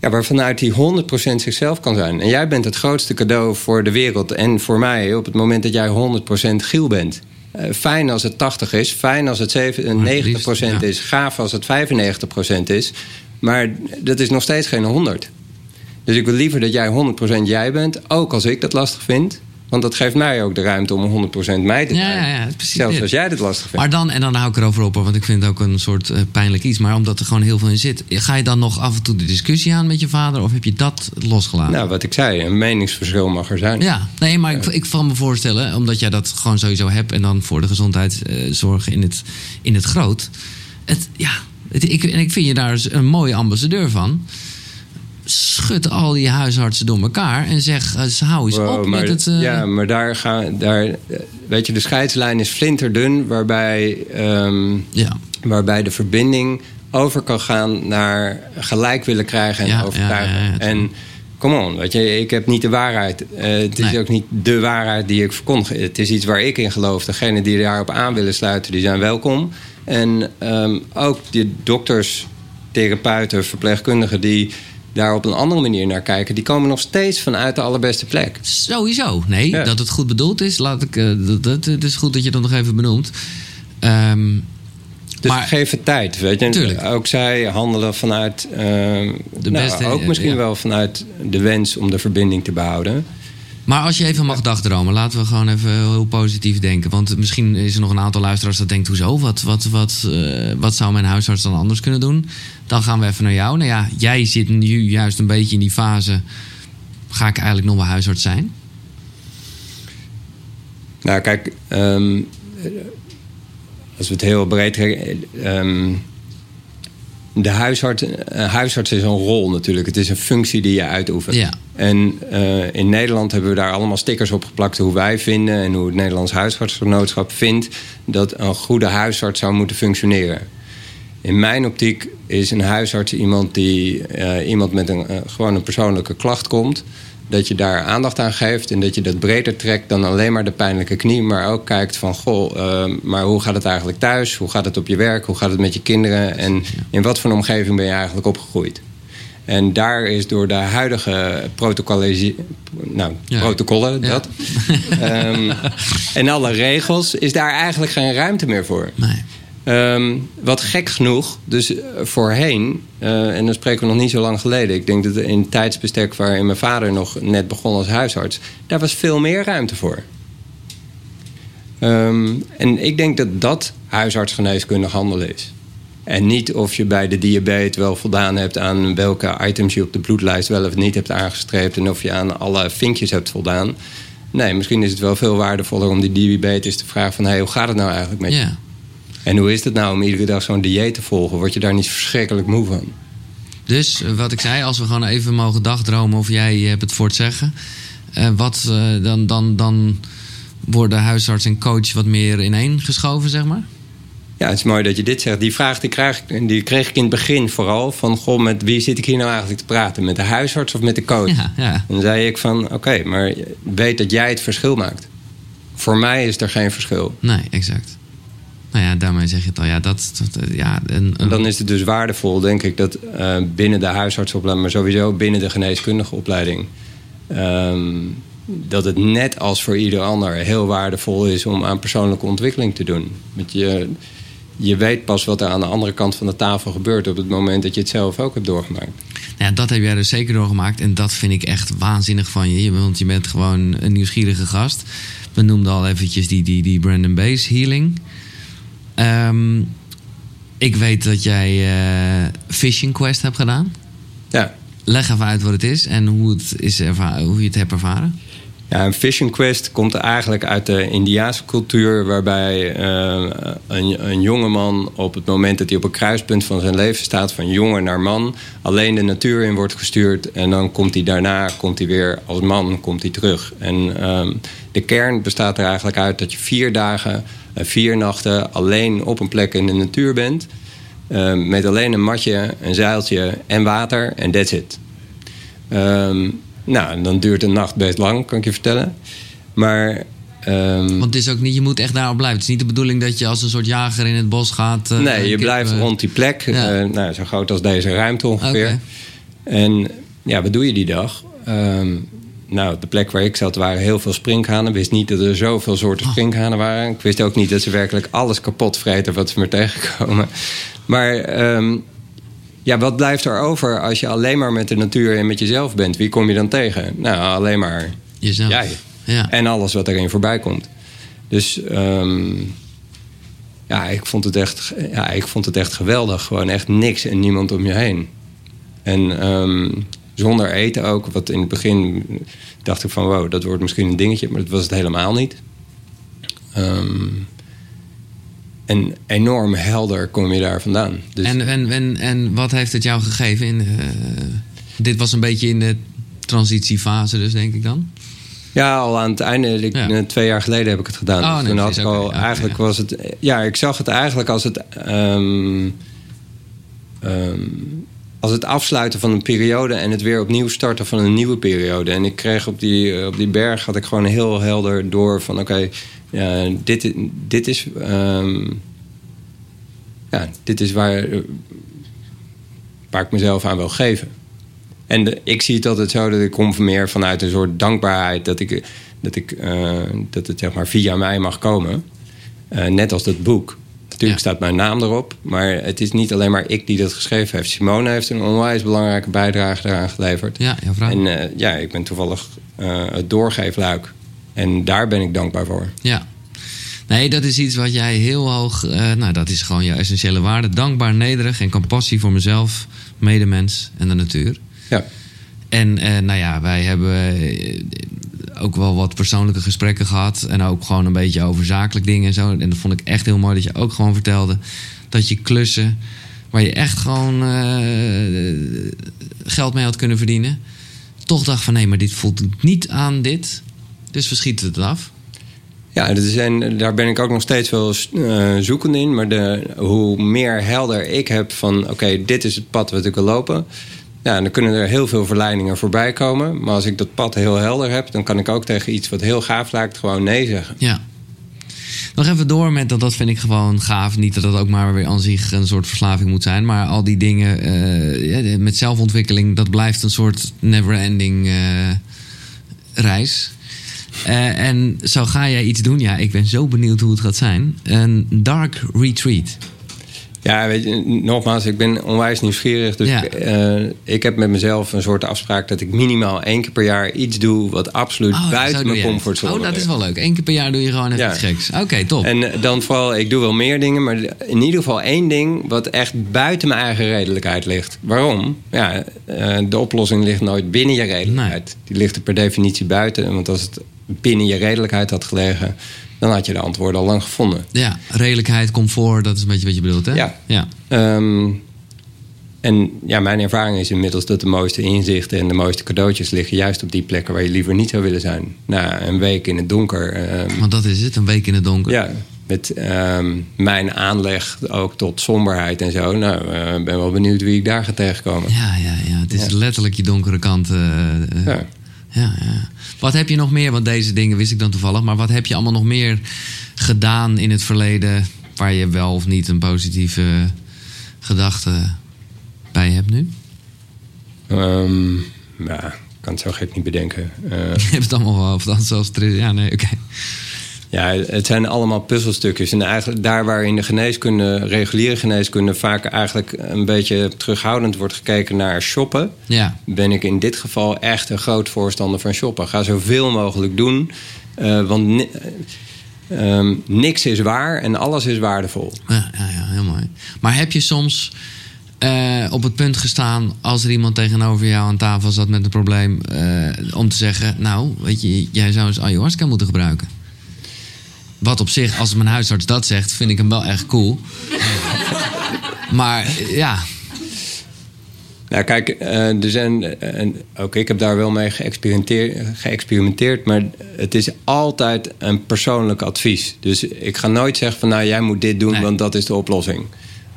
S2: ja, waarvanuit hij 100% zichzelf kan zijn. En jij bent het grootste cadeau voor de wereld en voor mij op het moment dat jij 100% Giel bent. Eh, fijn als het 80 is, fijn als het 7,
S1: Maar het
S2: 90%
S1: liefst, ja.
S2: is, gaaf als het 95% is. Maar dat is nog steeds geen 100. Dus ik wil liever dat jij 100% jij bent, ook als ik dat lastig vind. Want dat geeft mij ook de ruimte om 100% mij te zijn.
S1: ja, ja, precies
S2: Zelfs
S1: dit.
S2: als jij dit lastig vindt.
S1: Maar dan, en dan hou ik erover op, want ik vind het ook een soort eh, pijnlijk iets, maar omdat er gewoon heel veel in zit, ga je dan nog af en toe de discussie aan met je vader of heb je dat losgelaten?
S2: Nou, wat ik zei, een meningsverschil mag er zijn.
S1: Ja, nee, maar ik, ik kan me voorstellen, omdat jij dat gewoon sowieso hebt en dan voor de gezondheidszorg in het, in het groot. Het, ja, het, ik, en ik vind je daar dus een mooie ambassadeur van. Schud al die huisartsen door elkaar en zeg, eh, hou eens
S2: Wow,
S1: op
S2: maar,
S1: met het. eh,
S2: Ja, maar daar gaan. Daar, weet je, de scheidslijn is flinterdun, waarbij, ehm,
S1: ja.
S2: waarbij de verbinding over kan gaan naar gelijk willen krijgen en
S1: Ja,
S2: overtuigen. en come on, weet je, ik heb niet de waarheid. Eh, het is
S1: Nee.
S2: ook niet de waarheid die ik verkondig. Het is iets waar ik in geloof. Degenen die daarop aan willen sluiten, die zijn welkom. En ehm, ook de dokters, therapeuten, verpleegkundigen die daar op een andere manier naar kijken, die komen nog steeds vanuit de allerbeste plek.
S1: Sowieso. Nee,
S2: Ja.
S1: dat het goed bedoeld is, laat ik. eh, dat, dat, het is goed dat je dat nog even benoemt. Ehm,
S2: Dus
S1: Maar-
S2: geef het tijd, weet je.
S1: Tuurlijk.
S2: Ook zij handelen vanuit... ehm,
S1: De
S2: nou,
S1: beste,
S2: ook
S1: eh,
S2: misschien
S1: ja.
S2: wel vanuit de wens om de verbinding te behouden.
S1: Maar als je even mag dagdromen, laten we gewoon even heel positief denken. Want misschien is er nog een aantal luisteraars dat denkt: hoezo? Wat, wat, wat, uh, wat zou mijn huisarts dan anders kunnen doen? Dan gaan we even naar jou. Nou ja, jij zit nu juist een beetje in die fase. Ga ik eigenlijk nog wel huisarts zijn?
S2: Nou, kijk, um, als we het heel breed trekken. Um, de huisarts, huisarts is een rol natuurlijk. Het is een functie die je uitoefent.
S1: Ja.
S2: En uh, in Nederland hebben we daar allemaal stickers op geplakt... hoe wij vinden en hoe het Nederlands huisartsgenootschap vindt... dat een goede huisarts zou moeten functioneren. In mijn optiek is een huisarts iemand die uh, iemand met een, uh, gewoon een persoonlijke klacht komt dat je daar aandacht aan geeft en dat je dat breder trekt dan alleen maar de pijnlijke knie, maar ook kijkt van goh, uh, maar hoe gaat het eigenlijk thuis? Hoe gaat het op je werk? Hoe gaat het met je kinderen? En in wat voor een omgeving ben je eigenlijk opgegroeid? En daar is door de huidige nou, ja. protocollen, dat, um, en alle regels, is daar eigenlijk geen ruimte meer voor.
S1: Nee.
S2: Um, wat gek genoeg, dus voorheen, uh, en dan spreken we nog niet zo lang geleden. Ik denk dat in het tijdsbestek waarin mijn vader nog net begon als huisarts, daar was veel meer ruimte voor. Um, en ik denk dat dat huisartsgeneeskundig handelen is. En niet of je bij de diabetes wel voldaan hebt aan welke items je op de bloedlijst wel of niet hebt aangestreept en of je aan alle vinkjes hebt voldaan. Nee, misschien is het wel veel waardevoller om die diabetes te vragen van hey, hoe gaat het nou eigenlijk met je? En hoe is het nou om iedere dag zo'n dieet te volgen? Word je daar niet verschrikkelijk moe van?
S1: Dus wat ik zei, als we gewoon even mogen dagdromen of jij hebt het voor het zeggen. Uh, wat, uh, dan, dan, dan worden huisarts en coach wat meer ineengeschoven, zeg maar?
S2: Ja, het is mooi dat je dit zegt. Die vraag die kreeg, die kreeg ik in het begin vooral. Van, goh, met wie zit ik hier nou eigenlijk te praten? Met de huisarts of met de coach?
S1: Ja, ja.
S2: Dan zei ik van, oké, okay, maar weet dat jij het verschil maakt. Voor mij is er geen verschil.
S1: Nee, exact. Nou ja, daarmee zeg je het al. Ja, dat, dat ja, een,
S2: een... Dan is het dus waardevol, denk ik, dat uh, binnen de huisartsopleiding, maar sowieso binnen de geneeskundige opleiding, um, dat het net als voor ieder ander heel waardevol is om aan persoonlijke ontwikkeling te doen. Met je, je weet pas wat er aan de andere kant van de tafel gebeurt op het moment dat je het zelf ook hebt doorgemaakt.
S1: Ja, dat heb jij dus zeker doorgemaakt. En dat vind ik echt waanzinnig van je. Want je bent gewoon een nieuwsgierige gast. We noemden al eventjes die, die, die Brandon Base healing. Um, ik weet dat jij uh, Fishing Quest hebt gedaan.
S2: Ja.
S1: Leg even uit wat het is en hoe, het is hoe je het hebt ervaren.
S2: Ja, een Fishing Quest komt eigenlijk uit de Indiaanse cultuur... waarbij uh, een, een jongeman op het moment dat hij op een kruispunt van zijn leven staat... van jongen naar man, alleen de natuur in wordt gestuurd... en dan komt hij daarna komt hij weer als man komt hij terug. En um, de kern bestaat er eigenlijk uit dat je vier dagen vier nachten alleen op een plek in de natuur bent. Uh, met alleen een matje, een zeiltje en water en that's it. Um, nou, dan duurt een nacht best lang, kan ik je vertellen. Maar. Um,
S1: Want het is ook niet, je moet echt daarop blijven. Het is niet de bedoeling dat je als een soort jager in het bos gaat.
S2: Uh, nee, je blijft rond die plek. Ja. Uh, nou, zo groot als deze ruimte ongeveer. Okay. En ja, wat doe je die dag? Um, nou, de plek waar ik zat waren heel veel sprinkhanen. Ik wist niet dat er zoveel soorten oh. sprinkhanen waren. Ik wist ook niet dat ze werkelijk alles kapot vreten wat ze maar tegenkomen. Maar um, ja, wat blijft er over als je alleen maar met de natuur en met jezelf bent? Wie kom je dan tegen? Nou, alleen maar
S1: jezelf.
S2: Jij.
S1: Ja.
S2: En alles wat erin voorbij komt. Dus um, ja, ik vond, het echt, ja, ik vond het echt geweldig. Gewoon echt niks en niemand om je heen. En um, zonder eten ook. Wat in het begin dacht ik van wow, dat wordt misschien een dingetje. Maar dat was het helemaal niet. Um, en enorm helder kom je daar vandaan.
S1: Dus en, en, en, en wat heeft het jou gegeven? In, uh, dit was een beetje in de transitiefase dus, denk ik dan?
S2: Ja, al aan het einde. Ik, ja. Twee jaar geleden heb ik het gedaan.
S1: Oh, nee,
S2: Toen had ik al,
S1: okay.
S2: eigenlijk ja. was het... Ja, ik zag het eigenlijk als het... Um, um, als het afsluiten van een periode en het weer opnieuw starten van een nieuwe periode. En ik kreeg op die, op die berg had ik gewoon heel helder door van oké, dit, dit is. Um, ja, dit is waar, waar ik mezelf aan wil geven. En ik zie het altijd zo dat ik kom meer vanuit een soort dankbaarheid dat, ik, dat, ik, uh, dat het zeg maar via mij mag komen. Net als dat boek. Natuurlijk staat mijn naam erop, maar het is niet alleen maar ik die dat geschreven heeft. Simone heeft een onwijs belangrijke bijdrage daaraan geleverd.
S1: Ja.
S2: En uh, ja, ik ben toevallig uh, het doorgeefluik. En daar ben ik dankbaar voor.
S1: Ja. Nee, dat is iets wat jij heel hoog. Uh, nou, dat is gewoon jouw essentiële waarde. Dankbaar, nederig en compassie voor mezelf, medemens en de natuur.
S2: Ja.
S1: En uh, nou ja, wij hebben ook wel wat persoonlijke gesprekken gehad. En ook gewoon een beetje over zakelijk dingen en zo. En dat vond ik echt heel mooi dat je ook gewoon vertelde dat je klussen waar je echt gewoon uh, geld mee had kunnen verdienen. Toch dacht van nee, maar dit voelt niet aan dit. Dus we schieten het af.
S2: Ja, dat is, en daar ben ik ook nog steeds wel uh, zoekend in. Maar de, hoe meer helder ik heb van... oké, dit is het pad wat ik wil lopen... Ja, dan kunnen er heel veel verleidingen voorbij komen. Maar als ik dat pad heel helder heb... dan kan ik ook tegen iets wat heel gaaf lijkt gewoon nee zeggen.
S1: Ja. Nog even door met dat, dat vind ik gewoon gaaf. Niet dat dat ook maar weer aan zich een soort verslaving moet zijn. Maar al die dingen uh, met zelfontwikkeling, dat blijft een soort never-ending uh, reis. Uh, en zo ga jij iets doen. Ja, ik ben zo benieuwd hoe het gaat zijn. Een dark retreat.
S2: Ja, weet je, nogmaals, ik ben onwijs nieuwsgierig. Dus
S1: Ja.
S2: ik, eh, ik heb met mezelf een soort afspraak dat ik minimaal één keer per jaar iets doe wat absoluut
S1: Oh,
S2: buiten mijn comfortzone
S1: Oh, dat is
S2: ligt.
S1: wel leuk. Eén keer per jaar doe je gewoon even
S2: Ja.
S1: iets geks. Oké, top.
S2: En eh, dan vooral, ik doe wel meer dingen, maar in ieder geval één ding wat echt buiten mijn eigen redelijkheid ligt. Waarom? Ja, eh, de oplossing ligt nooit binnen je redelijkheid. Die ligt er per definitie buiten. Want als het binnen je redelijkheid had gelegen, dan had je de antwoorden al lang gevonden.
S1: Ja, redelijkheid, comfort, dat is een beetje wat je bedoelt, hè?
S2: Ja.
S1: ja.
S2: Ehm, en ja, mijn ervaring is inmiddels dat de mooiste inzichten en de mooiste cadeautjes liggen juist op die plekken waar je liever niet zou willen zijn. Na een week in het donker. ehm,
S1: Want dat is het, een week in het donker.
S2: ja, met ehm, mijn aanleg ook tot somberheid en zo. Nou, ik ben wel benieuwd wie ik daar ga tegenkomen.
S1: Ja, ja, ja. Het is
S2: Ja.
S1: letterlijk je donkere kant. eh, eh.
S2: Ja.
S1: Ja, ja. Wat heb je nog meer? Want deze dingen wist ik dan toevallig. Maar wat heb je allemaal nog meer gedaan in het verleden... waar je wel of niet een positieve gedachte bij hebt nu?
S2: Ehm, ja, ik kan het zo gek niet bedenken. Eh,
S1: Je hebt het allemaal wel, of dan zelfs... Ja, nee, oké.
S2: Ja, het zijn allemaal puzzelstukjes. En eigenlijk daar waar in de geneeskunde, reguliere geneeskunde, vaak eigenlijk een beetje terughoudend wordt gekeken naar shoppen,
S1: Ja,
S2: ben ik in dit geval echt een groot voorstander van shoppen. Ga zoveel mogelijk doen, eh, want ni- eh, ehm, niks is waar en alles is waardevol.
S1: ja, ja, ja heel mooi. Maar heb je soms eh, op het punt gestaan... als er iemand tegenover jou aan tafel zat met een probleem... eh, om te zeggen, nou, weet je, jij zou eens ayahuasca moeten gebruiken? Wat op zich, als mijn huisarts dat zegt, vind ik hem wel echt cool. maar ja,
S2: Nou, kijk, eh, er zijn, eh, ook ik heb daar wel mee geëxperimenteerd, geëxperimenteerd, maar het is altijd een persoonlijk advies. Dus ik ga nooit zeggen van, nou, jij moet dit doen,
S1: Nee.
S2: want dat is de oplossing.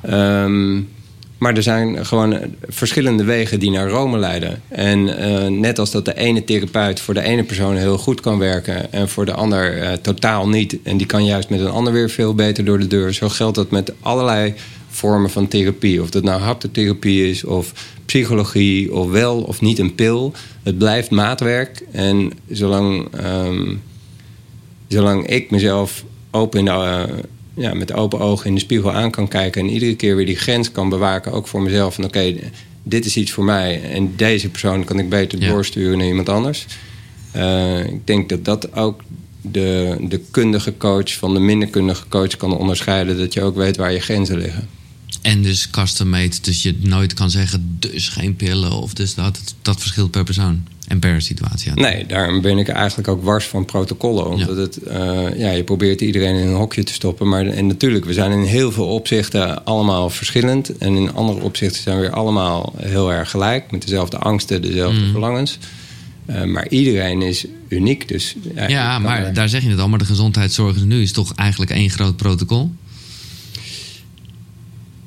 S2: Ehm, maar er zijn gewoon verschillende wegen die naar Rome leiden. En eh, net als dat de ene therapeut voor de ene persoon heel goed kan werken en voor de ander eh, totaal niet, en die kan juist met een ander weer veel beter door de deur, zo geldt dat met allerlei vormen van therapie. Of dat nou haptotherapie is of psychologie of wel of niet een pil. Het blijft maatwerk. En zolang, ehm, zolang ik mezelf open in eh, ja, met open ogen in de spiegel aan kan kijken... en iedere keer weer die grens kan bewaken, ook voor mezelf... van oké, dit is iets voor mij en deze persoon kan ik beter
S1: Ja.
S2: doorsturen naar iemand anders. Eh, ik denk dat dat ook de, de kundige coach van de minder kundige coach kan onderscheiden. Dat je ook weet waar je grenzen liggen.
S1: En dus custom made. Dus je nooit kan zeggen, dus geen pillen of dus dat. Dat verschilt per persoon en per situatie. Ja.
S2: Nee, daarom ben ik eigenlijk ook wars van protocollen. Omdat het, eh, ja, je probeert iedereen in een hokje te stoppen. Maar en natuurlijk, we zijn in heel veel opzichten allemaal verschillend. En in andere opzichten zijn we weer allemaal heel erg gelijk. Met dezelfde angsten, dezelfde verlangens. Eh, maar iedereen is uniek. Dus, ja,
S1: maar
S2: er-
S1: daar zeg je het al. Maar de gezondheidszorg nu is toch eigenlijk één groot protocol?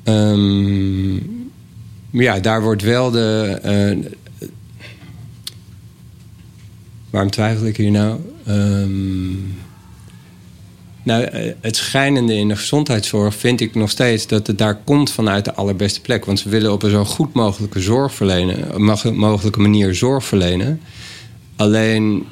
S2: Ehm, ja, daar wordt wel de. eh, waarom twijfel ik hier nou? Ehm, nou, eh, het schijnende in de gezondheidszorg vind ik nog steeds dat het daar komt vanuit de allerbeste plek. Want ze willen op een zo goed mogelijke zorg verlenen, mogelijke manier zorg verlenen. Alleen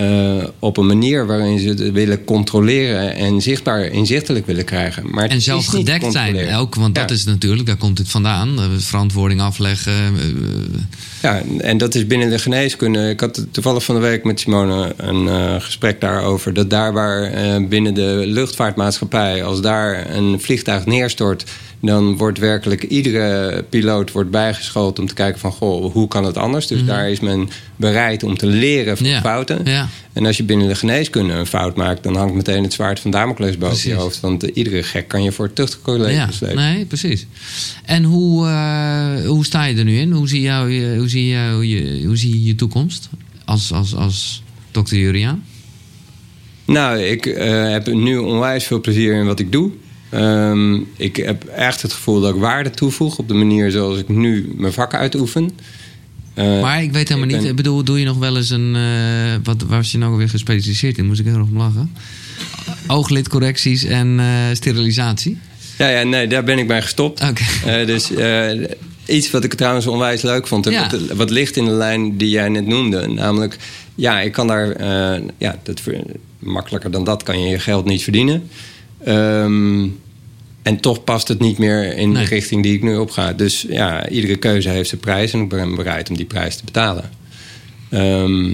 S2: eh, op een manier waarin ze het willen controleren en zichtbaar inzichtelijk willen krijgen. Maar
S1: En zelf gedekt zijn ook, want dat is natuurlijk, daar komt het vandaan. eh, Verantwoording afleggen. eh,
S2: Ja, en dat is binnen de geneeskunde. Ik had toevallig van de week met Simone een gesprek daarover. Dat daar waar binnen de luchtvaartmaatschappij, als daar een vliegtuig neerstort, dan wordt werkelijk iedere piloot wordt bijgeschoold om te kijken van goh, hoe kan het anders? Dus daar is men bereid om te leren van
S1: Mhm. Ja,
S2: fouten.
S1: ja.
S2: En als je binnen de geneeskunde een fout maakt, dan hangt meteen het zwaard van Damocles boven je hoofd. Want eh, iedere gek kan je voor het tuchtcollege
S1: ja,
S2: slepen.
S1: nee, precies. En hoe, eh, hoe sta je er nu in? Hoe zie, jou, je- hoe zie, jou, je, hoe zie je je toekomst als, als, als dokter Juriaan?
S2: Nou, ik eh, heb nu onwijs veel plezier in wat ik doe. Ehm, ik heb echt het gevoel dat ik waarde toevoeg op de manier zoals ik nu mijn vak uitoefen. Eh,
S1: Maar ik weet helemaal
S2: ik
S1: niet. Ik bedoel, doe je nog wel eens een. eh, wat waar was je nou weer gespecialiseerd in? Moest ik heel erg om lachen. Ooglidcorrecties en eh, sterilisatie.
S2: ja, ja, nee, daar ben ik bij gestopt. Eh, dus iets wat ik trouwens onwijs leuk vond.
S1: Ja.
S2: Wat, wat ligt in de lijn die jij net noemde. Namelijk, ja, ik kan daar... ja, dat, makkelijker dan dat kan je je geld niet verdienen. Ehm, en toch past het niet meer in
S1: Nee.
S2: de richting die ik nu op ga. Dus ja, iedere keuze heeft zijn prijs. En ik ben bereid om die prijs te betalen. Ehm,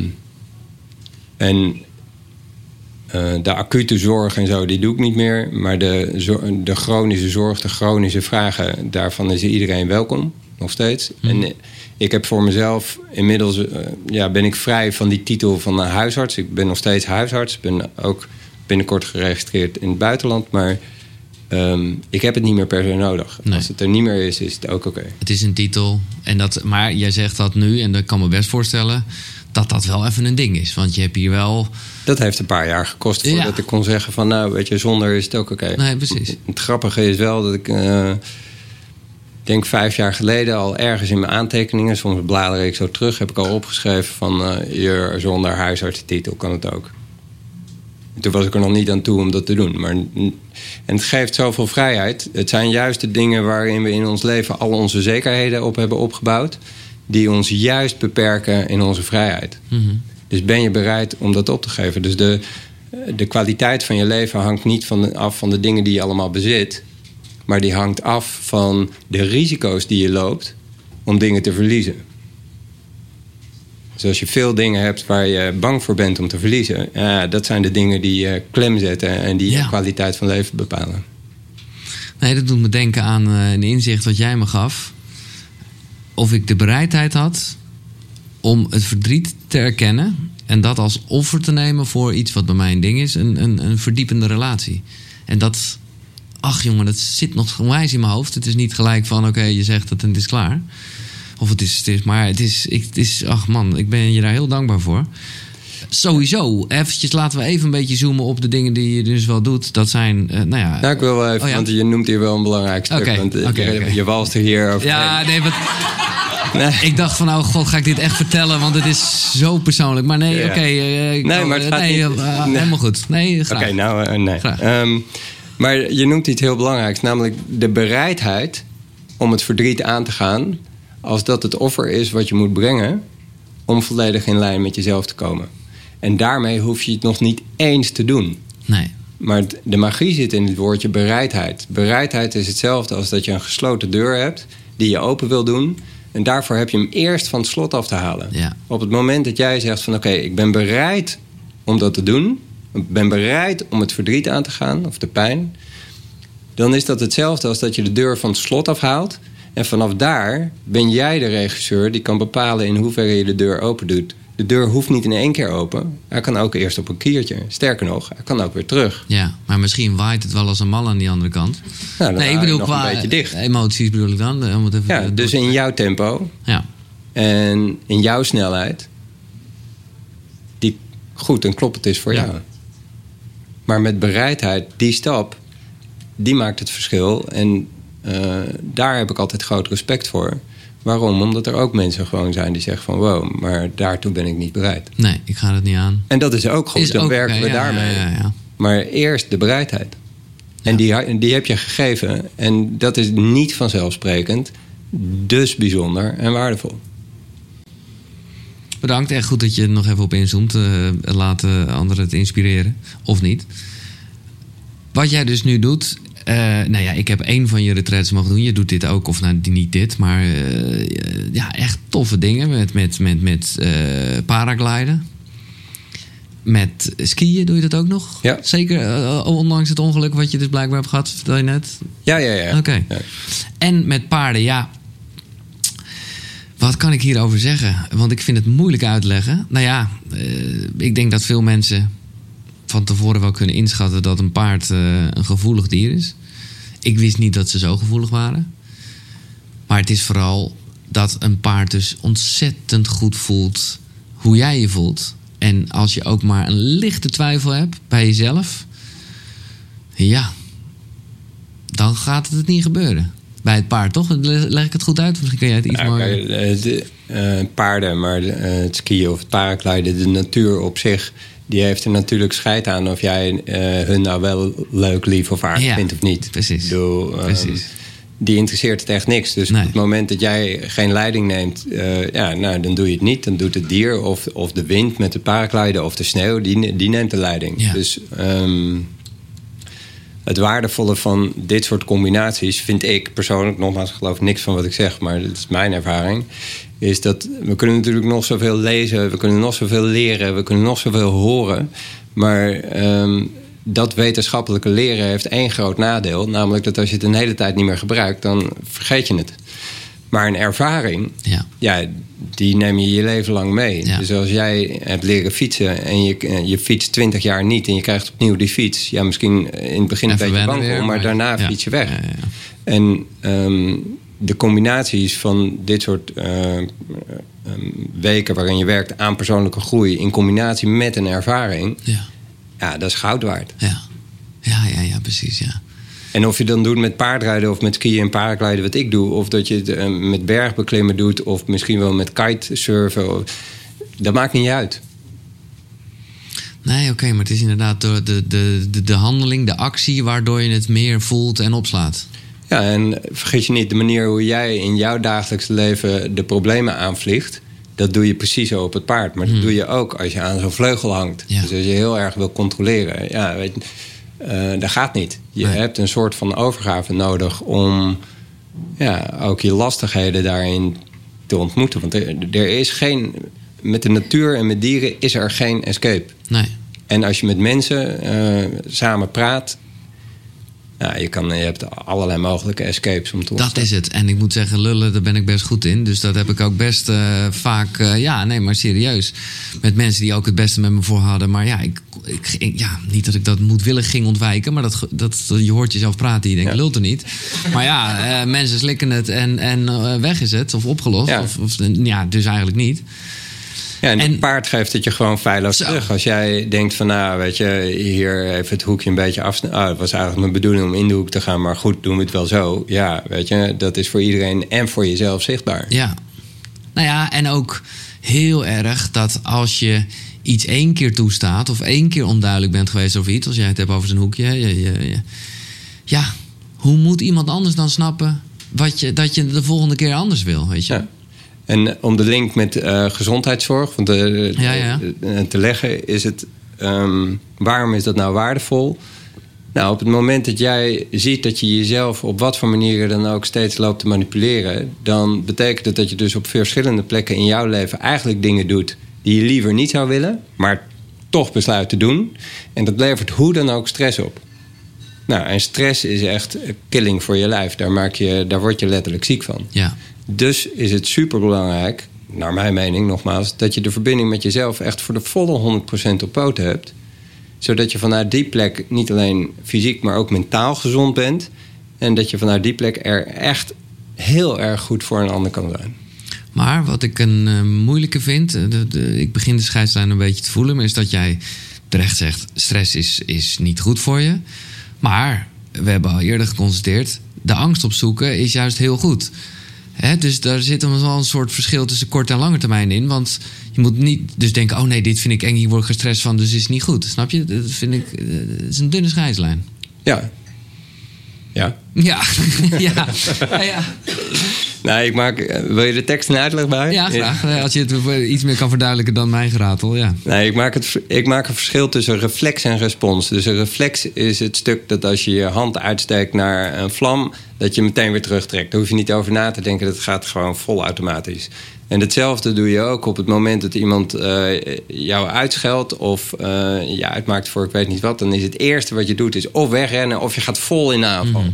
S2: en eh, de acute zorg en zo, die doe ik niet meer. Maar de, de chronische zorg, de chronische vragen, daarvan is iedereen welkom. Nog steeds. En eh, ik heb voor mezelf inmiddels eh, ja, ben ik vrij van die titel van een huisarts. Ik ben nog steeds huisarts. Ik ben ook binnenkort geregistreerd in het buitenland. Maar ehm, ik heb het niet meer per se nodig.
S1: Nee.
S2: Als het er niet meer is, is het ook oké.
S1: Het is een titel. En dat, maar jij zegt dat nu, en dat kan me best voorstellen. dat dat wel even een ding is. Want je hebt hier wel.
S2: Dat heeft een paar jaar gekost
S1: Ja.
S2: voordat ik kon zeggen van... nou, weet je, zonder is het ook oké.
S1: Nee, precies.
S2: Het grappige is wel dat ik... ik denk vijf jaar geleden al ergens in mijn aantekeningen... soms blader ik zo terug, heb ik al opgeschreven van... eh, hier zonder huisartsentitel kan het ook. En Toen was ik er nog niet aan toe om dat te doen. Maar, en het geeft zoveel vrijheid. Het zijn juist de dingen waarin we in ons leven... al onze zekerheden op hebben opgebouwd... die ons juist beperken in onze vrijheid.
S1: Mhm.
S2: Dus ben je bereid om dat op te geven? Dus de, de kwaliteit van je leven hangt niet van de- af van de dingen die je allemaal bezit. Maar die hangt af van de risico's die je loopt om dingen te verliezen. Dus als je veel dingen hebt waar je bang voor bent om te verliezen, ja, dat zijn de dingen die je klem zetten en die
S1: Ja.
S2: je kwaliteit van leven bepalen.
S1: Nee, dat doet me denken aan eh, een inzicht wat jij me gaf. Of ik de bereidheid had om het verdriet te erkennen. En dat als offer te nemen voor iets wat bij mij een ding is. Een, een, een verdiepende relatie. En dat, ach jongen, dat zit nog onwijs in mijn hoofd. Het is niet gelijk van, oké, je zegt het en het is klaar. Of het is, het is maar het is, ik, het is, ach man, ik ben je daar heel dankbaar voor. Sowieso, eventjes laten we even een beetje zoomen op de dingen die je dus wel doet. Dat zijn, eh, nou ja...
S2: Nou, ik wil wel even,
S1: Oh ja.
S2: want je noemt hier wel een belangrijk stuk.
S1: Oké,
S2: want eh, je, je walst er hier over.
S1: Ja, nee, wat,
S2: Nee.
S1: ik dacht van, oh god, ga ik dit echt vertellen? Want het is zo persoonlijk. Maar nee,
S2: Ja.
S1: oké. eh, ik
S2: Nee, maar het gaat
S1: nee,
S2: niet-
S1: eh,
S2: nee.
S1: helemaal goed. Nee, graag.
S2: Oké, nou, eh, nee. Ehm, maar je noemt iets heel belangrijks, namelijk de bereidheid om het verdriet aan te gaan, als dat het offer is wat je moet brengen, om volledig in lijn met jezelf te komen. En daarmee hoef je het nog niet eens te doen.
S1: Nee.
S2: Maar de magie zit in het woordje bereidheid. Bereidheid is hetzelfde als dat je een gesloten deur hebt die je open wil doen. En daarvoor heb je hem eerst van het slot af te halen.
S1: Ja.
S2: Op het moment dat jij zegt van oké, ik ben bereid om dat te doen. Ik ben bereid om het verdriet aan te gaan of de pijn. Dan is dat hetzelfde als dat je de deur van het slot afhaalt. En vanaf daar ben jij de regisseur die kan bepalen in hoeverre je de deur open doet. De deur hoeft niet in één keer open. Hij kan ook eerst op een kiertje. Sterker nog, hij kan ook weer terug.
S1: Ja, maar misschien waait het wel als een mal aan die andere kant.
S2: Nou,
S1: nee, ik bedoel qua
S2: een beetje dicht.
S1: emoties bedoel ik dan. eh, Om het even
S2: Ja, dus in jouw tempo
S1: Ja,
S2: en in jouw snelheid, die goed en kloppend is voor
S1: Ja.
S2: jou. Maar met bereidheid, die stap, die maakt het verschil. En eh, daar heb ik altijd groot respect voor. Waarom? Omdat er ook mensen gewoon zijn die zeggen van... wow, maar daartoe ben ik niet bereid.
S1: nee, ik ga het niet aan.
S2: En dat is ook goed,
S1: Is
S2: dan
S1: ook
S2: werken we
S1: ja,
S2: daarmee.
S1: Ja, ja, ja.
S2: Maar eerst de bereidheid. En die, die heb je gegeven. En dat is niet vanzelfsprekend. Dus bijzonder en waardevol.
S1: Bedankt. Echt goed dat je er nog even op inzoomt. Uh, laten anderen het inspireren. Of niet. Wat jij dus nu doet. Uh, nou ja, ik heb één van je retreats mogen doen. Je doet dit ook, of nou niet dit, maar uh, ja, echt toffe dingen met, met, met, met paragliden. Met skiën doe je dat ook nog?
S2: Ja.
S1: Zeker, ondanks het ongeluk wat je dus blijkbaar hebt gehad, vertel je net?
S2: Ja, ja, ja.
S1: Oké.
S2: Ja.
S1: En met paarden, ja. Wat kan ik hierover zeggen? Want ik vind het moeilijk uitleggen. Nou ja, ik denk dat veel mensen van tevoren wel kunnen inschatten dat een paard uh, een gevoelig dier is. Ik wist niet dat ze zo gevoelig waren. Maar het is vooral dat een paard dus ontzettend goed voelt hoe jij je voelt. En als je ook maar een lichte twijfel hebt bij jezelf, ja, dan gaat het niet gebeuren. Bij het paard, toch? Leg ik het goed uit? Misschien kun jij het iets
S2: ja,
S1: mooier...
S2: De, uh, paarden, maar de, uh, het skiën of het paragliden, de natuur op zich die heeft er natuurlijk scheid aan of jij uh, hun nou wel leuk, lief of aardig
S1: Ja,
S2: vindt of niet.
S1: precies.
S2: Um,
S1: Precies.
S2: Die interesseert het echt niks. Dus
S1: Nee.
S2: op het moment dat jij geen leiding neemt, eh, ja, nou, dan doe je het niet. Dan doet het dier of, of de wind met het paragliden of de sneeuw, die, die neemt de leiding.
S1: Ja.
S2: Dus ehm, het waardevolle van dit soort combinaties vind ik persoonlijk, nogmaals, ik geloof niks van wat ik zeg, maar dat is mijn ervaring. Is dat we kunnen natuurlijk nog zoveel lezen, we kunnen nog zoveel leren, we kunnen nog zoveel horen. Maar ehm, dat wetenschappelijke leren heeft één groot nadeel. Namelijk dat als je het een hele tijd niet meer gebruikt, dan vergeet je het. Maar een ervaring,
S1: Ja.
S2: ja, die neem je je leven lang mee.
S1: Ja.
S2: Dus als jij hebt leren fietsen en je, je fietst 20 jaar niet en je krijgt opnieuw die fiets. Ja, misschien in het begin een beetje wankel,
S1: weer,
S2: maar,
S1: maar-
S2: daarna
S1: ja.
S2: fiets je weg. En ehm, de combinaties van dit soort eh, ehm, weken waarin je werkt aan persoonlijke groei in combinatie met een ervaring,
S1: Ja.
S2: ja, dat is goud waard.
S1: Ja. Ja, ja, ja, precies, ja.
S2: En of je dan doet met paardrijden of met skiën en paragliden, wat ik doe, of dat je het eh, met bergbeklimmen doet, of misschien wel met kitesurfen, dat maakt niet uit.
S1: Nee, oké, maar het is inderdaad de, de, de, de, de handeling, de actie, waardoor je het meer voelt en opslaat.
S2: Ja, en vergeet je niet, de manier hoe jij in jouw dagelijks leven de problemen aanvliegt, dat doe je precies zo op het paard. Maar dat doe je ook als je aan zo'n vleugel hangt.
S1: Hmm. Ja.
S2: Dus als je heel erg wil controleren, ja, weet eh, dat gaat niet. Je
S1: Nee.
S2: hebt een soort van overgave nodig om ja, ook je lastigheden daarin te ontmoeten. Want er, er is geen, met de natuur en met dieren is er geen escape.
S1: Nee.
S2: En als je met mensen eh, samen praat, nou, je, kan, je hebt allerlei mogelijke escapes om te
S1: Dat
S2: ontstaan.
S1: is het. En ik moet zeggen, lullen, daar ben ik best goed in. Dus dat heb ik ook best eh, vaak... eh, ja, nee, maar serieus. Met mensen die ook het beste met me voor hadden. Maar ja, ik, ik, ja niet dat ik dat moedwillig ging ontwijken. Maar dat, dat, je hoort jezelf praten. Je denkt,
S2: Ja.
S1: lult er niet. Maar ja, eh, mensen slikken het en, en weg is het. Of opgelost.
S2: Ja.
S1: Of, of, ja, dus eigenlijk niet.
S2: Ja, en,
S1: En-
S2: het paard geeft het je gewoon feilloos
S1: Zo.
S2: terug. Als jij denkt van, nou, weet je, hier even het hoekje een beetje afsnijden. Ah, het was eigenlijk mijn bedoeling om in de hoek te gaan, maar goed, doen we het wel zo. Ja, weet je, dat is voor iedereen en voor jezelf zichtbaar.
S1: Ja. Nou ja, en ook heel erg dat als je iets één keer toestaat... of één keer onduidelijk bent geweest over iets... als jij het hebt over zijn hoekje... je, je- ja, hoe moet iemand anders dan snappen... Wat je, dat je de volgende keer anders wil, weet je?
S2: Ja. En om de link met eh, gezondheidszorg want, eh,
S1: Ja, ja.
S2: eh, te leggen, is het. ehm, waarom is dat nou waardevol? Nou, op het moment dat jij ziet dat je jezelf op wat voor manieren dan ook steeds loopt te manipuleren, dan betekent het dat je dus op verschillende plekken in jouw leven eigenlijk dingen doet die je liever niet zou willen, maar toch besluit te doen. En dat levert hoe dan ook stress op. Nou, en stress is echt killing voor je lijf. Daar, maak je, daar word je letterlijk ziek van.
S1: Ja,
S2: Dus is het superbelangrijk, naar mijn mening nogmaals, dat je de verbinding met jezelf echt voor de volle 100% op poten hebt. Zodat je vanuit die plek niet alleen fysiek, maar ook mentaal gezond bent. En dat je vanuit die plek er echt heel erg goed voor een ander kan zijn.
S1: maar wat ik een eh, moeilijke vind... eh, ik begin de scheidslijn een beetje te voelen... maar is dat jij terecht zegt... stress is, is niet goed voor je. Maar we hebben al eerder geconstateerd... de angst opzoeken is juist heel goed. Hè, dus daar zit dan wel een soort verschil tussen kort en lange termijn in. Want je moet niet dus denken... oh nee, dit vind ik eng, hier word ik gestrest van... dus is niet goed. Snap je? Dat vind ik... eh, is een dunne scheidslijn.
S2: Ja. Ja.
S1: Ja, ja. ja, ja.
S2: Nou, ik maak, eh, wil je de tekst en uitleg bij?
S1: Ja, graag. Eh, Als je het eh, iets meer kan verduidelijken dan mijn geratel, ja.
S2: Nee, ik maak, het, ik maak een verschil tussen reflex en respons. Dus een reflex is het stuk dat als je je hand uitsteekt naar een vlam... dat je meteen weer terugtrekt. Daar hoef je niet over na te denken, dat gaat gewoon vol automatisch. En hetzelfde doe je ook op het moment dat iemand jou uitscheldt... of je uitmaakt voor ik weet niet wat... dan is het eerste wat je doet is of wegrennen... of je gaat vol in aanval.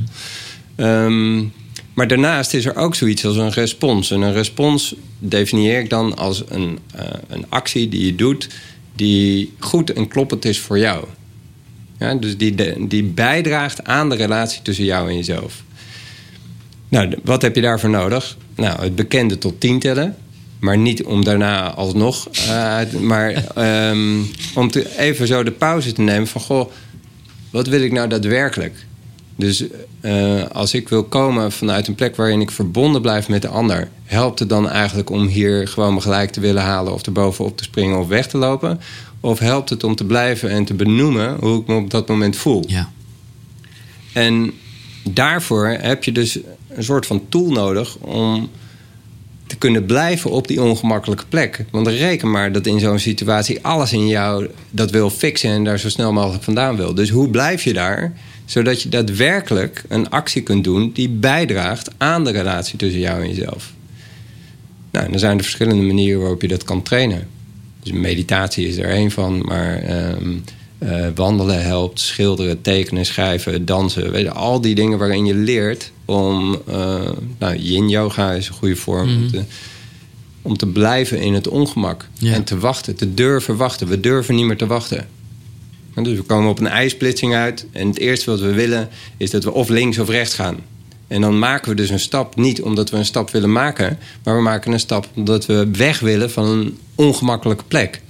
S2: Mm maar daarnaast is er ook zoiets als een respons. En een respons definieer ik dan als een, uh, een actie die je doet... die goed en kloppend is voor jou. Ja, dus die, die bijdraagt aan de relatie tussen jou en jezelf. Nou, wat heb je daarvoor nodig? Nou, het bekende tot tien tellen. Maar niet om daarna alsnog... Uh, maar um, om te, even zo de pauze te nemen van... goh, wat wil ik nou daadwerkelijk? Dus uh, als ik wil komen vanuit een plek waarin ik verbonden blijf met de ander, helpt het dan eigenlijk om hier gewoon me gelijk te willen halen of er bovenop te springen of weg te lopen? Of helpt het om te blijven en te benoemen hoe ik me op dat moment voel?
S1: Ja.
S2: En daarvoor heb je dus een soort van tool nodig om te kunnen blijven op die ongemakkelijke plek. Want reken maar dat in zo'n situatie alles in jou dat wil fixen en daar zo snel mogelijk vandaan wil. Dus hoe blijf je daar? Zodat je daadwerkelijk een actie kunt doen die bijdraagt aan de relatie tussen jou en jezelf. Nou, dan zijn er verschillende manieren waarop je dat kan trainen. Dus meditatie is er een van, maar um, uh, wandelen helpt, schilderen, tekenen, schrijven, dansen. Weet je, al die dingen waarin je leert om. Uh, nou, yin yoga is een goede vorm. Mm -hmm. om, te, om, te, blijven in het ongemak. Ja. En te wachten, te durven wachten. We durven niet meer te wachten. Dus we komen op een ijsplitsing uit. En het eerste wat we willen is dat we of links of rechts gaan. En dan maken we dus een stap niet omdat we een stap willen maken, maar we maken een stap omdat we weg willen van een ongemakkelijke plek.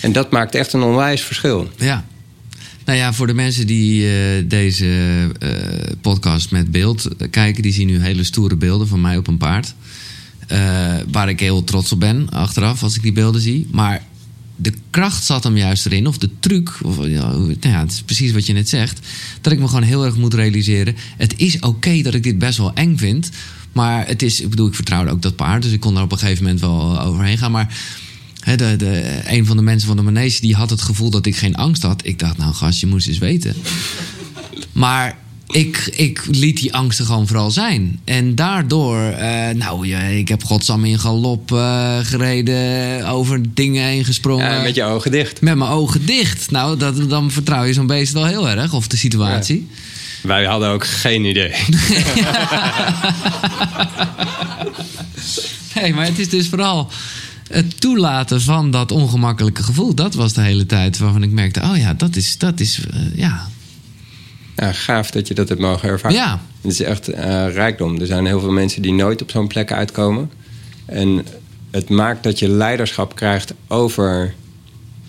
S2: En dat maakt echt een onwijs verschil.
S1: Ja. Nou ja, voor de mensen die uh, deze uh, podcast met beeld kijken, die zien nu hele stoere beelden van mij op een paard. Waar ik heel trots op ben achteraf als ik die beelden zie. Maar de kracht zat hem juist erin, of de truc, of, nou ja, het is precies wat je net zegt, dat ik me gewoon heel erg moet realiseren: het is oké dat ik dit best wel eng vind, maar het is, ik bedoel, ik vertrouwde ook dat paard, dus ik kon daar op een gegeven moment wel overheen gaan, maar. De, de, een van de mensen van de manege die had het gevoel dat ik geen angst had. Ik dacht, nou gast, je moest eens weten. Maar ik, ik liet die angsten gewoon vooral zijn. En daardoor, uh, nou ja, ik heb godsam in galop uh, gereden, over dingen heen gesprongen.
S2: Ja, met je ogen dicht.
S1: Met mijn ogen dicht. Nou, dat, dan vertrouw je zo'n beest wel heel erg, of de situatie.
S2: Ja. Wij hadden ook geen idee.
S1: nee, maar het is dus vooral het toelaten van dat ongemakkelijke gevoel. Dat was de hele tijd waarvan ik merkte, oh ja, dat is, dat is uh, ja,
S2: ja, gaaf dat je dat hebt mogen ervaren.
S1: Ja.
S2: Het is echt uh, rijkdom. Er zijn heel veel mensen die nooit op zo'n plek uitkomen. En het maakt dat je leiderschap krijgt over,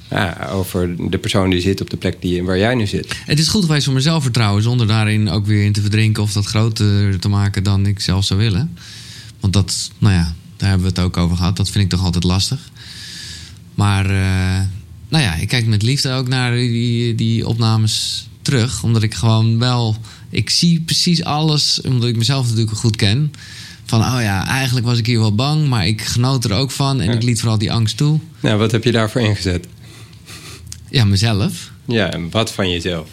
S2: ja, over de persoon die zit op de plek die, waar jij nu zit.
S1: Het is goed geweest voor mezelf vertrouwen, zonder daarin ook weer in te verdrinken of dat groter te maken dan ik zelf zou willen. Want dat, nou ja, daar hebben we het ook over gehad. Dat vind ik toch altijd lastig. Maar, uh, nou ja, ik kijk met liefde ook naar die, die opnames terug. Omdat ik gewoon wel. Ik zie precies alles, omdat ik mezelf natuurlijk goed ken. Van, oh ja, eigenlijk was ik hier wel bang, maar ik genoot er ook van. En ja. ik liet vooral die angst toe.
S2: Nou, wat heb je daarvoor ingezet?
S1: Ja, mezelf.
S2: Ja, en wat van jezelf?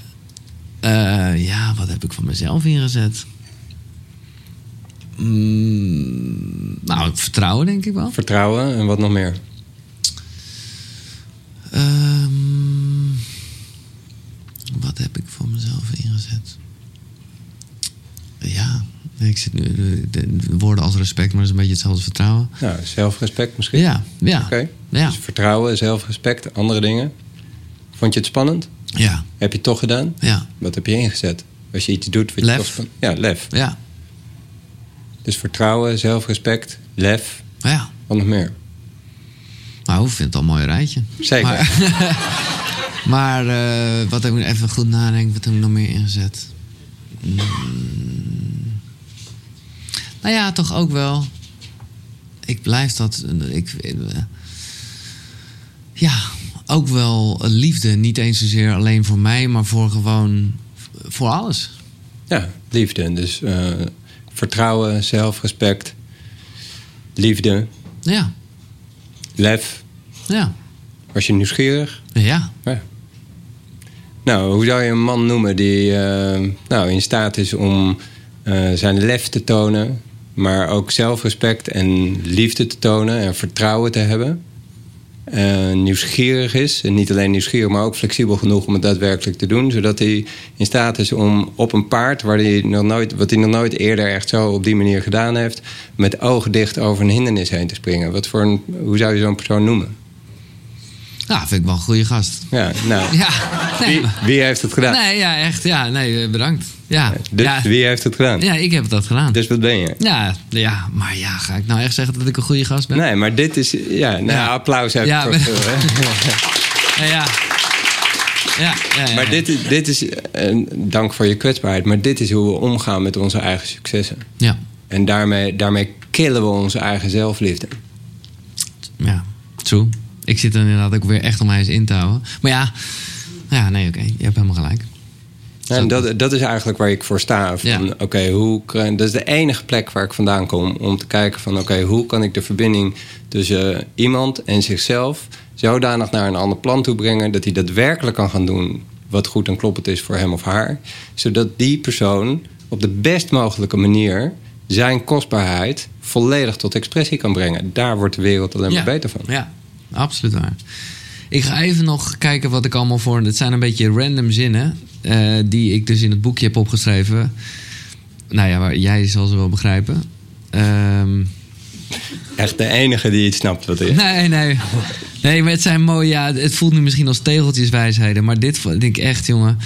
S1: Uh, ja, wat heb ik van mezelf ingezet? Mm, nou, vertrouwen denk ik wel.
S2: Vertrouwen en wat nog meer?
S1: Um, wat heb ik voor mezelf ingezet? Ja, ik zit nu de, de, de woorden als respect, maar dat is een beetje hetzelfde als vertrouwen.
S2: Nou, zelfrespect misschien.
S1: Ja, ja.
S2: Oké. Okay.
S1: Ja.
S2: Dus vertrouwen, zelfrespect, andere dingen. Vond je het spannend?
S1: Ja.
S2: Heb je het toch gedaan?
S1: Ja.
S2: Wat heb je ingezet? Als je iets doet wat
S1: lef.
S2: je toch. Ja, lef.
S1: Ja.
S2: Dus vertrouwen, zelfrespect, lef.
S1: Ja.
S2: Wat nog meer?
S1: Nou, ik vind het al een mooi rijtje.
S2: Zeker.
S1: Maar, maar uh, wat ik even goed nadenken, wat heb ik nog meer ingezet? Mm. Nou ja, toch ook wel. Ik blijf dat. Ik, uh, ja, ook wel liefde. Niet eens zozeer alleen voor mij, maar voor gewoon. voor alles.
S2: Ja, liefde. Dus uh, ik vertrouwen, zelfrespect, liefde,
S1: Ja,
S2: lef.
S1: ja,
S2: Was je nieuwsgierig?
S1: ja.
S2: Ja. Nou, hoe zou je een man noemen die eh, nou, in staat is om eh, zijn lef te tonen, maar ook zelfrespect en liefde te tonen en vertrouwen te hebben? Eh, nieuwsgierig is. En niet alleen nieuwsgierig, maar ook flexibel genoeg om het daadwerkelijk te doen. Zodat hij in staat is om op een paard, waar hij nog nooit, wat hij nog nooit eerder echt zo op die manier gedaan heeft, met ogen dicht over een hindernis heen te springen. Wat voor een, hoe zou je zo'n persoon noemen?
S1: Nou, vind ik wel een goede gast.
S2: Ja, nou,
S1: Ja, nee,
S2: wie, wie heeft het gedaan?
S1: nee, ja, echt. Ja, nee, eh, bedankt. Ja,
S2: Dus
S1: ja,
S2: wie heeft het gedaan?
S1: ja, ik heb dat gedaan.
S2: Dus wat ben je?
S1: Ja, ja, maar ja, ga ik nou echt zeggen dat ik een goede gast ben?
S2: Nee, maar dit is... Ja, nou,
S1: Ja.
S2: applaus heb
S1: Ja,
S2: ik toch veel, hè?
S1: Ja, ja. Ja, ja, ja,
S2: Maar dit is... Dit is dank voor je kwetsbaarheid. Maar dit is hoe we omgaan met onze eigen successen.
S1: Ja,
S2: En daarmee, daarmee killen we onze eigen zelfliefde.
S1: ja, true. Ik zit er inderdaad ook weer echt om mij eens in te houden. Maar ja, ja nee, oké, je hebt helemaal gelijk.
S2: En dat, dat is eigenlijk waar ik voor sta. Van,
S1: Ja.
S2: oké, hoe dat is de enige plek waar ik vandaan kom. Om te kijken van, oké, hoe kan ik de verbinding tussen iemand en zichzelf... zodanig naar een ander plan toe brengen... dat hij daadwerkelijk kan gaan doen wat goed en kloppend is voor hem of haar. Zodat die persoon op de best mogelijke manier... zijn kostbaarheid volledig tot expressie kan brengen. Daar wordt de wereld alleen maar beter van.
S1: Ja, absoluut waar. Ik ga even nog kijken wat ik allemaal voor... Het zijn een beetje random zinnen... eh, die ik dus in het boekje heb opgeschreven. Nou ja, waar, jij zal ze wel begrijpen. Ehm,
S2: Echt de enige die iets snapt wat is.
S1: nee, nee. Nee, maar het zijn mooie... Ja, het voelt nu misschien als tegeltjeswijsheden... maar dit vind ik echt, jongen...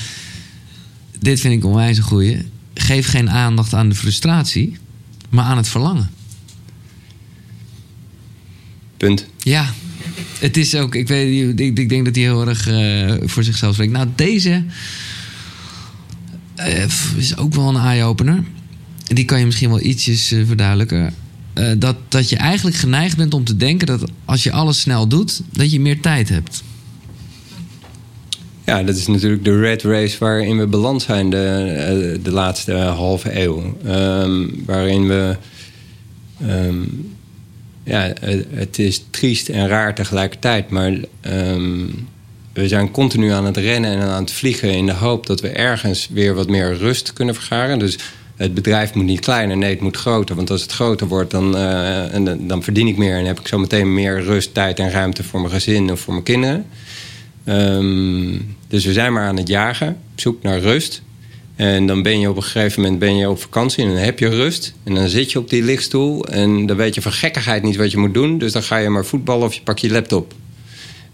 S1: Dit vind ik onwijs een goeie. Geef geen aandacht aan de frustratie... maar aan het verlangen.
S2: Punt.
S1: Ja, het is ook. Ik, weet, ik, ik denk dat hij heel erg eh, voor zichzelf spreekt. Nou, deze eh, is ook wel een eye-opener. Die kan je misschien wel ietsjes eh, verduidelijken. Dat, dat je eigenlijk geneigd bent om te denken dat als je alles snel doet, dat je meer tijd hebt.
S2: Ja, dat is natuurlijk de red race waarin we beland zijn de, de laatste halve eeuw. Ehm, waarin we. ehm, ja, het- is triest en raar tegelijkertijd, maar ehm, we zijn continu aan het rennen en aan het vliegen in de hoop dat we ergens weer wat meer rust kunnen vergaren. Dus het bedrijf moet niet kleiner, nee, het moet groter. Want als het groter wordt, dan, eh, dan, verdien ik meer en heb ik zo meteen meer rust, tijd en ruimte voor mijn gezin of voor mijn kinderen. Ehm, dus we zijn maar aan het jagen, zoek naar rust. En dan ben je op een gegeven moment ben je op vakantie en dan heb je rust. En dan zit je op die lichtstoel en dan weet je van gekkigheid niet wat je moet doen. Dus dan ga je maar voetballen of je pakt je laptop.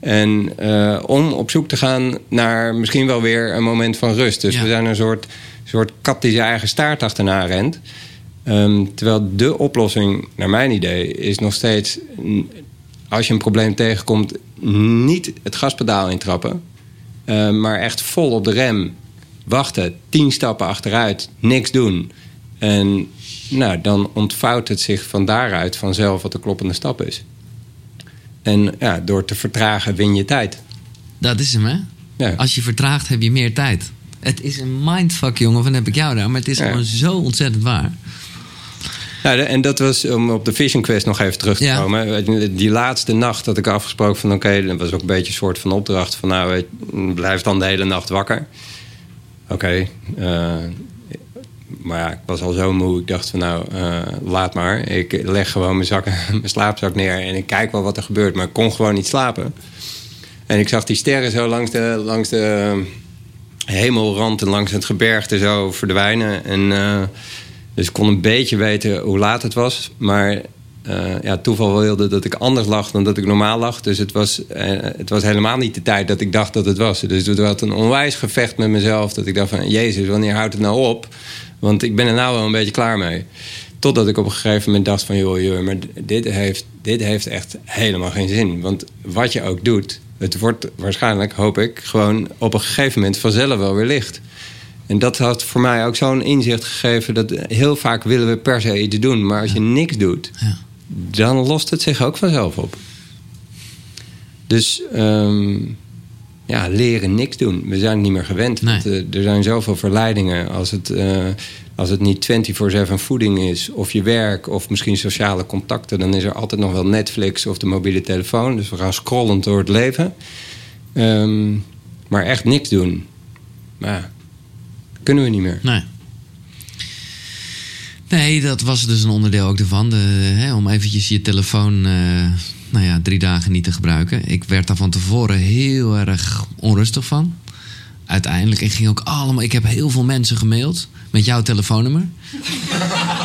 S2: En eh, om op zoek te gaan naar misschien wel weer een moment van rust. Dus
S1: Ja.
S2: we zijn een soort, soort kat die zijn eigen staart achterna rent. Ehm, terwijl de oplossing, naar mijn idee, is nog steeds... als je een probleem tegenkomt, niet het gaspedaal intrappen... eh, maar echt vol op de rem. Wachten, tien stappen achteruit, niks doen. En nou, dan ontvouwt het zich van daaruit vanzelf wat de kloppende stap is. En ja, door te vertragen win je tijd.
S1: Dat is hem, hè?
S2: Ja.
S1: Als je vertraagt, heb je meer tijd. Het is een mindfuck, jongen, van heb ik jou daar. Maar het is
S2: Ja.
S1: gewoon zo ontzettend waar.
S2: De- en dat was om op de Vision Quest nog even terug te
S1: Ja.
S2: komen. Die laatste nacht had ik afgesproken van... oké, dat was ook een beetje een soort van opdracht... van nou, blijf dan de hele nacht wakker. Oké, eh, maar ja, ik was al zo moe. Ik dacht van nou, eh, laat maar. Ik leg gewoon mijn, mijn slaapzak neer... en ik kijk wel wat er gebeurt. Maar ik kon gewoon niet slapen. En ik zag die sterren zo langs de, langs de hemelrand... en langs het gebergte zo verdwijnen. En... eh, dus ik kon een beetje weten hoe laat het was. Maar ja, toeval wilde dat ik anders lag dan dat ik normaal lag. Dus het was, eh, het was helemaal niet de tijd dat ik dacht dat het was. Dus het was een onwijs gevecht met mezelf. Dat ik dacht van, jezus, wanneer houdt het nou op? Want ik ben er nou wel een beetje klaar mee. Totdat ik op een gegeven moment dacht van... joh, joh maar dit heeft, dit heeft echt helemaal geen zin. Want wat je ook doet... het wordt waarschijnlijk, hoop ik... gewoon op een gegeven moment vanzelf wel weer licht. En dat had voor mij ook zo'n inzicht gegeven... dat heel vaak willen we per se iets doen. Maar als je niks doet,
S1: Ja.
S2: Dan lost het zich ook vanzelf op. Dus ehm, ja, leren niks doen. We zijn het niet meer gewend.
S1: Nee.
S2: Want, eh, er zijn zoveel verleidingen. Als het, eh, als het niet 24-7 voeding is, of je werk, of misschien sociale contacten, dan is er altijd nog wel Netflix of de mobiele telefoon. Dus we gaan scrollend door het leven. Ehm, maar echt niks doen. Maar ja, kunnen we niet meer.
S1: Nee. Nee, dat was dus een onderdeel ook ervan. De, hè, om eventjes je telefoon eh, nou ja, drie dagen niet te gebruiken. Ik werd daar van tevoren heel erg onrustig van. Uiteindelijk, ik ging ook allemaal... Ik heb heel veel mensen gemaild met jouw telefoonnummer.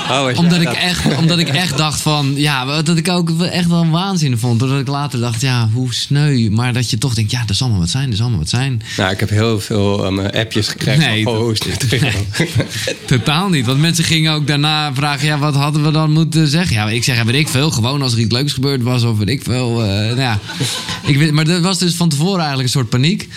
S2: Oh,
S1: Omdat ik, echt, omdat ik echt dacht van... Ja, dat ik ook echt wel een waanzin vond. Doordat ik later dacht, ja, hoe sneu. Maar dat je toch denkt, ja, er zal maar wat zijn, er zal maar wat zijn.
S2: Nou, ik heb heel veel eh, appjes gekregen.
S1: Nee,
S2: van,
S1: dat-
S2: oh?
S1: Totaal niet. Want mensen gingen ook daarna vragen: ja, wat hadden we dan moeten zeggen? Ja, ik zeg, ja, weet ik veel. Gewoon als er iets leuks gebeurd was, of weet ik veel. eh, nou ja. ik weet, maar dat was dus van tevoren eigenlijk een soort paniek.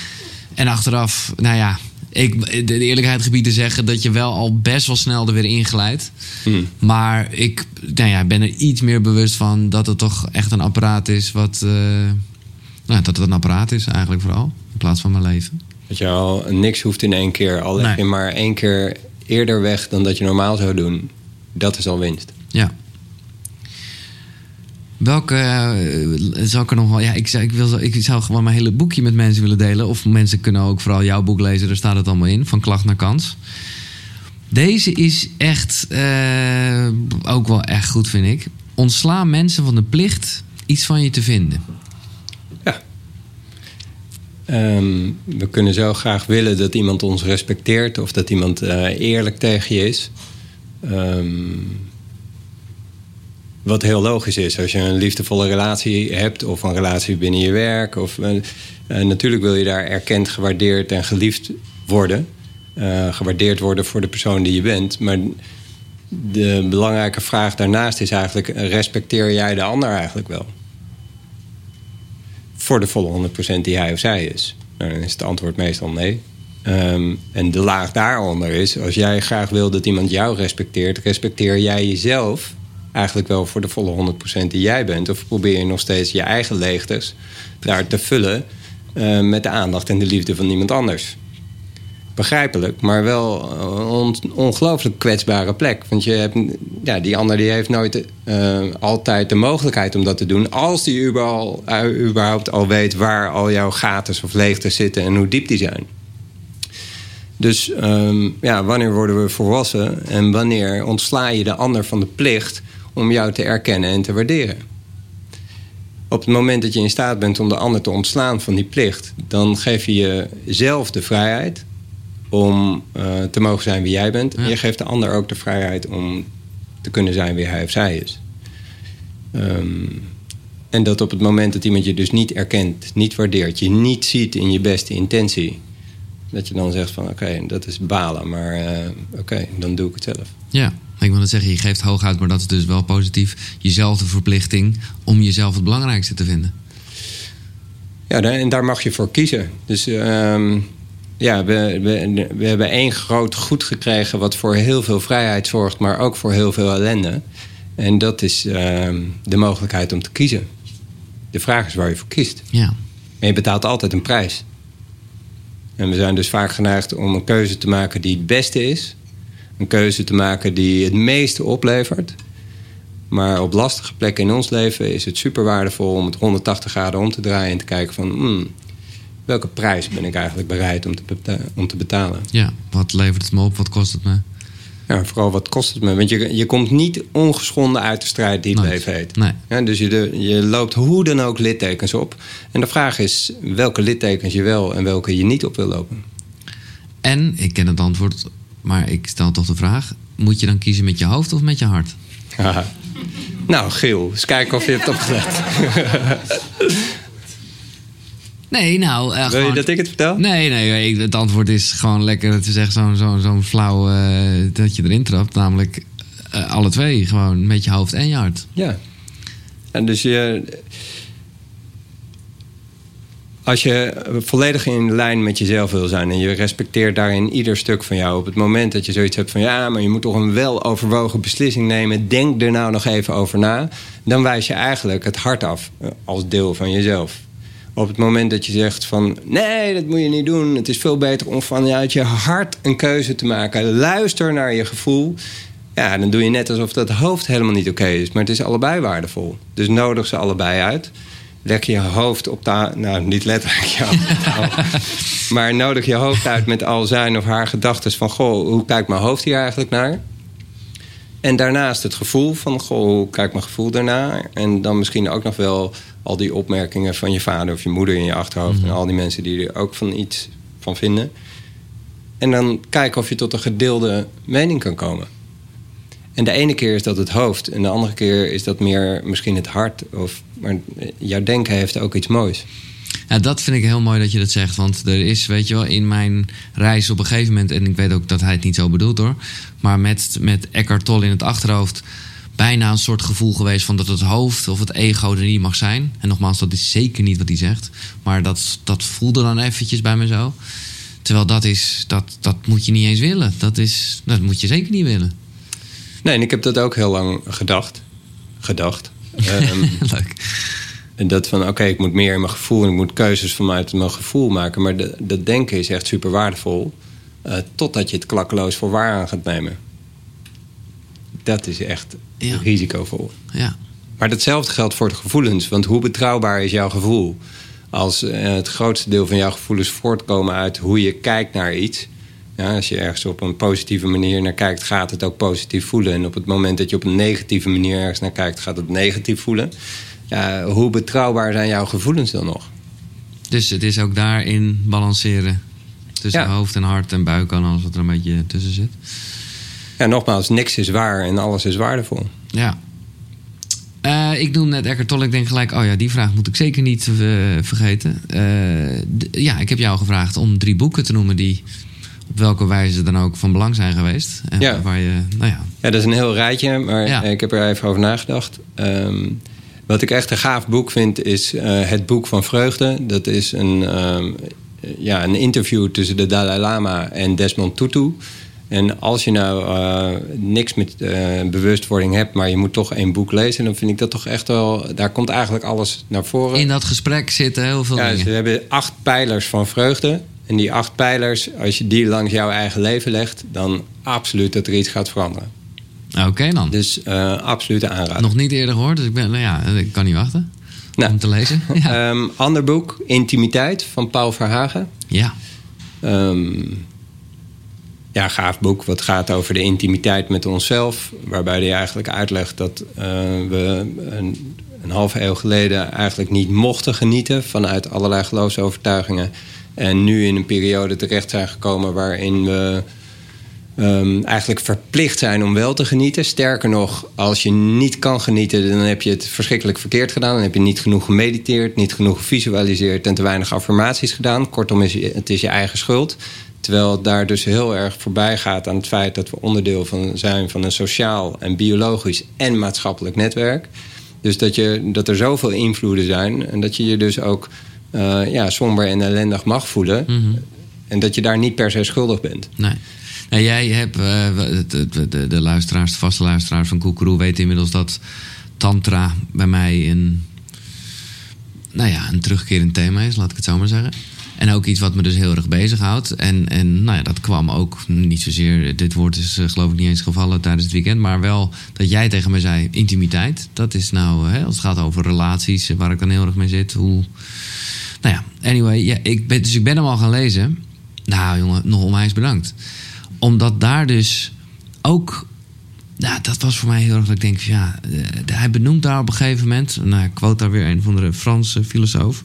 S1: En achteraf, nou ja, ik, de eerlijkheid gebied te zeggen dat je wel al best wel snel er weer inglijdt.
S2: Hmm.
S1: Maar ik nou ja, ben er iets meer bewust van dat het toch echt een apparaat is wat. eh, nou, dat het een apparaat is eigenlijk vooral. In plaats van mijn leven.
S2: Dat je al niks hoeft in één keer. Al leg
S1: Nee.
S2: je maar één keer eerder weg dan dat je normaal zou doen. Dat is al winst.
S1: Ja. Welke eh, zou ik er nog wel... Ja, ik, zou- ik, wil, ik zou gewoon mijn hele boekje met mensen willen delen. Of mensen kunnen ook vooral jouw boek lezen. Daar staat het allemaal in. Van klacht naar kans. Deze is echt eh, ook wel echt goed, vind ik. Ontsla mensen van de plicht iets van je te vinden.
S2: Ja. Ehm, we kunnen zo graag willen dat iemand ons respecteert of dat iemand eh, eerlijk tegen je is. Ehm, wat heel logisch is als je een liefdevolle relatie hebt of een relatie binnen je werk. Of, eh, eh, natuurlijk wil je daar erkend, gewaardeerd en geliefd worden. Eh, gewaardeerd worden voor de persoon die je bent. Maar de belangrijke vraag daarnaast is eigenlijk: respecteer jij de ander eigenlijk wel? voor de volle 100% die hij of zij is? Nou, dan is het antwoord meestal nee. Ehm, en de laag daaronder is, als jij graag wil dat iemand jou respecteert, respecteer jij jezelf eigenlijk wel voor de volle 100% die jij bent? Of probeer je nog steeds je eigen leegtes daar te vullen eh, met de aandacht en de liefde van iemand anders? Begrijpelijk, maar wel een on- ongelooflijk kwetsbare plek. Want je hebt, ja, die ander die heeft nooit eh, altijd de mogelijkheid om dat te doen. Als die überhaupt, eh, überhaupt al weet waar al jouw gaten of leegtes zitten en hoe diep die zijn. Dus ehm, ja, wanneer worden we volwassen en wanneer ontsla je de ander van de plicht om jou te erkennen en te waarderen? Op het moment dat je in staat bent om de ander te ontslaan van die plicht, dan geef je jezelf de vrijheid om eh, te mogen zijn wie jij bent. En je geeft de ander ook de vrijheid om te kunnen zijn wie hij of zij is. Ehm, en dat op het moment dat iemand je dus niet erkent, niet waardeert, je niet ziet in je beste intentie, dat je dan zegt van oké, dat is balen, maar eh, oké, dan doe ik het zelf.
S1: Ja, ik wil net zeggen, je geeft hooguit, maar dat is dus wel positief. Jezelf de verplichting om jezelf het belangrijkste te vinden.
S2: Ja, en daar mag je voor kiezen. Dus ehm, ja, we, we, we hebben één groot goed gekregen wat voor heel veel vrijheid zorgt, maar ook voor heel veel ellende. En dat is ehm, de mogelijkheid om te kiezen. De vraag is waar je voor kiest.
S1: Ja,
S2: En je betaalt altijd een prijs. En we zijn dus vaak geneigd om een keuze te maken die het beste is. Een keuze te maken die het meeste oplevert. Maar op lastige plekken in ons leven is het super waardevol om het 180 graden om te draaien en te kijken van hmm, welke prijs ben ik eigenlijk bereid om te, beta- om te betalen.
S1: ja. Wat levert het me op? Wat kost het me?
S2: Ja, vooral wat kost het me? Want je, je komt niet ongeschonden uit de strijd die het
S1: Nooit.
S2: leven heet.
S1: Nee.
S2: Ja, dus je, de, je loopt hoe dan ook littekens op. En de vraag is welke littekens je wel en welke je niet op wil lopen.
S1: En, ik ken het antwoord, maar ik stel toch de vraag: moet je dan kiezen met je hoofd of met je hart?
S2: Nou, Giel, eens kijken of je hebt opgelet.
S1: Nee, nou. eh,
S2: Wil je dat ik het vertel?
S1: Nee, nee, het antwoord is gewoon lekker. Het is echt zo'n zo'n zo'n flauw eh, dat je erin trapt. Namelijk eh, alle twee, gewoon met je hoofd en je hart.
S2: Ja. En dus je. Als je volledig in lijn met jezelf wil zijn en je respecteert daarin ieder stuk van jou, op het moment dat je zoiets hebt van ja, maar je moet toch een weloverwogen beslissing nemen, denk er nou nog even over na, dan wijs je eigenlijk het hart af eh, als deel van jezelf. Op het moment dat je zegt van nee, dat moet je niet doen. Het is veel beter om vanuit je hart een keuze te maken. Luister naar je gevoel. Ja, dan doe je net alsof dat hoofd helemaal niet oké is. Maar het is allebei waardevol. Dus nodig ze allebei uit. Leg je hoofd op de... Nou, niet letterlijk Maar nodig je hoofd uit met al zijn of haar gedachten van... Goh, hoe kijkt mijn hoofd hier eigenlijk naar? En daarnaast het gevoel van... Goh, hoe kijkt mijn gevoel daarnaar? En dan misschien ook nog wel al die opmerkingen van je vader of je moeder in je achterhoofd. En al die mensen die er ook van iets van vinden. En dan kijken of je tot een gedeelde mening kan komen. En de ene keer is dat het hoofd. En de andere keer is dat meer misschien het hart. Of, maar jouw denken heeft ook iets moois.
S1: Ja, dat vind ik heel mooi dat je dat zegt. Want er is, weet je wel, in mijn reis op een gegeven moment... en ik weet ook dat hij het niet zo bedoelt hoor... maar met, met Eckhart Tolle in het achterhoofd... bijna een soort gevoel geweest van dat het hoofd of het ego er niet mag zijn. En nogmaals, dat is zeker niet wat hij zegt. Maar dat, dat voelde dan eventjes bij me zo. Terwijl dat is, dat, dat moet je niet eens willen. Dat, is, dat moet je zeker niet willen.
S2: Nee, en ik heb dat ook heel lang gedacht. Gedacht. um,
S1: Leuk.
S2: En dat van, oké, ik moet meer in mijn gevoel... en ik moet keuzes vanuit mijn gevoel maken. Maar de, dat denken is echt super waardevol. Uh, totdat je het klakkeloos voor waar aan gaat nemen. Dat is echt ja. risicovol.
S1: Ja.
S2: Maar datzelfde geldt voor de gevoelens. Want hoe betrouwbaar is jouw gevoel? Als uh, het grootste deel van jouw gevoelens voortkomen uit hoe je kijkt naar iets... Ja, als je ergens op een positieve manier naar kijkt, gaat het ook positief voelen. En op het moment dat je op een negatieve manier ergens naar kijkt, gaat het negatief voelen. Ja, hoe betrouwbaar zijn jouw gevoelens dan nog?
S1: Dus het is ook daarin balanceren. Tussen
S2: Ja.
S1: hoofd en hart en buik en alles wat er een beetje tussen zit.
S2: Ja, nogmaals, niks is waar en alles is waardevol.
S1: Ja. Eh, ik noem net Eckhart Tolle. Ik denk gelijk, oh ja, die vraag moet ik zeker niet eh, vergeten. Eh, ja, ik heb jou gevraagd om drie boeken te noemen die op welke wijze dan ook van belang zijn geweest. En
S2: Ja.
S1: waar je, nou ja,
S2: Ja, dat is een heel rijtje, maar
S1: Ja.
S2: ik heb er even over nagedacht. Ehm, wat ik echt een gaaf boek vind, is eh, Het Boek van Vreugde. Dat is een, ehm, ja, een interview tussen de Dalai Lama en Desmond Tutu. En als je nou eh, niks met eh, bewustwording hebt, maar je moet toch één boek lezen, dan vind ik dat toch echt wel. Daar komt eigenlijk alles naar voren.
S1: in dat gesprek zitten heel veel
S2: Ja,
S1: dingen.
S2: ze hebben acht pijlers van vreugde. En die acht pijlers, als je die langs jouw eigen leven legt, dan absoluut dat er iets gaat veranderen.
S1: Oké dan.
S2: Dus eh absoluut aanraden.
S1: Nog niet eerder gehoord, dus ik, ben, nou ja, ik kan niet wachten
S2: Nou.
S1: om te lezen. Ja.
S2: Ehm, ander boek, Intimiteit van Paul Verhagen.
S1: ja.
S2: Ehm, ja, gaaf boek. Wat gaat over de intimiteit met onszelf. Waarbij hij eigenlijk uitlegt dat eh, we een, een halve eeuw geleden eigenlijk niet mochten genieten vanuit allerlei geloofsovertuigingen. En nu in een periode terecht zijn gekomen waarin we ehm, eigenlijk verplicht zijn om wel te genieten. Sterker nog, als je niet kan genieten, dan heb je het verschrikkelijk verkeerd gedaan. Dan heb je niet genoeg gemediteerd, niet genoeg gevisualiseerd en te weinig affirmaties gedaan. Kortom, is, het is je eigen schuld. Terwijl het daar dus heel erg voorbij gaat aan het feit dat we onderdeel van zijn van een sociaal en biologisch en maatschappelijk netwerk. Dus dat, je, dat er zoveel invloeden zijn en dat je je dus ook eh, ja, somber en ellendig mag voelen. En dat je daar niet per se schuldig bent.
S1: Nee. Nou, jij hebt, eh, de, de, de, de luisteraars, de vaste luisteraars van Koekeroe weten inmiddels dat Tantra bij mij een, nou ja, een terugkerend thema is, laat ik het zo maar zeggen. En ook iets wat me dus heel erg bezighoudt. En, en nou ja, dat kwam ook niet zozeer. Dit woord is eh, geloof ik niet eens gevallen tijdens het weekend. Maar wel dat jij tegen me zei: intimiteit. Dat is nou, hè, als het gaat over relaties, eh, waar ik dan heel erg mee zit. Hoe. Nou ja, anyway. Ja, ik ben, dus ik ben hem al gaan lezen. Nou, jongen, nog onwijs bedankt. Omdat daar dus ook. Nou, dat was voor mij heel erg dat ik denk: ja, eh, hij benoemt daar op een gegeven moment. Nou, ik quote daar weer een van de Franse filosoof.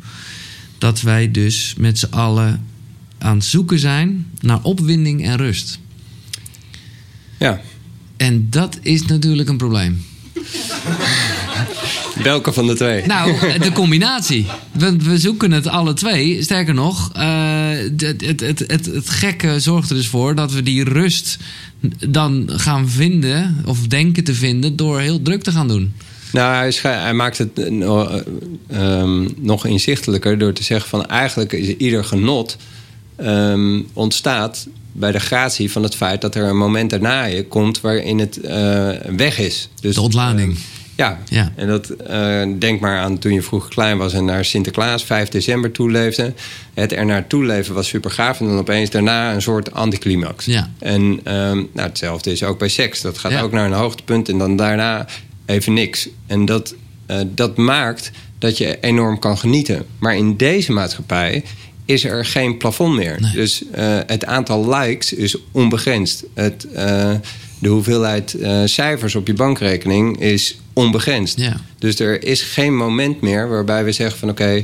S1: Dat wij dus met z'n allen aan het zoeken zijn naar opwinding en rust.
S2: Ja,
S1: En dat is natuurlijk een probleem.
S2: welke van de twee?
S1: Nou, de combinatie. We, we zoeken het alle twee. Sterker nog, eh, het, het, het, het, het gekke zorgt er dus voor dat we die rust dan gaan vinden, of denken te vinden, door heel druk te gaan doen.
S2: Nou, hij, maakt het eh, eh, ehm, nog inzichtelijker door te zeggen van eigenlijk is ieder genot ehm, ontstaat bij de gratie van het feit dat er een moment daarna je komt waarin het eh, weg is. Dus,
S1: De ontlading.
S2: Ja,
S1: Ja.
S2: en dat denk maar aan toen je vroeger klein was en naar Sinterklaas 5 december toeleefde. Het er naartoe leven was super gaaf en dan opeens daarna een soort anticlimax.
S1: Ja.
S2: En ehm, nou, hetzelfde is ook bij seks. Dat gaat
S1: Ja.
S2: ook naar een hoogtepunt en dan daarna even niks. En dat, eh, dat maakt dat je enorm kan genieten. Maar in deze maatschappij is er geen plafond meer.
S1: Nee.
S2: Dus eh, het aantal likes is onbegrensd. Het, eh, de hoeveelheid cijfers op je bankrekening is onbegrensd.
S1: Ja.
S2: Dus er is geen moment meer waarbij we zeggen van oké,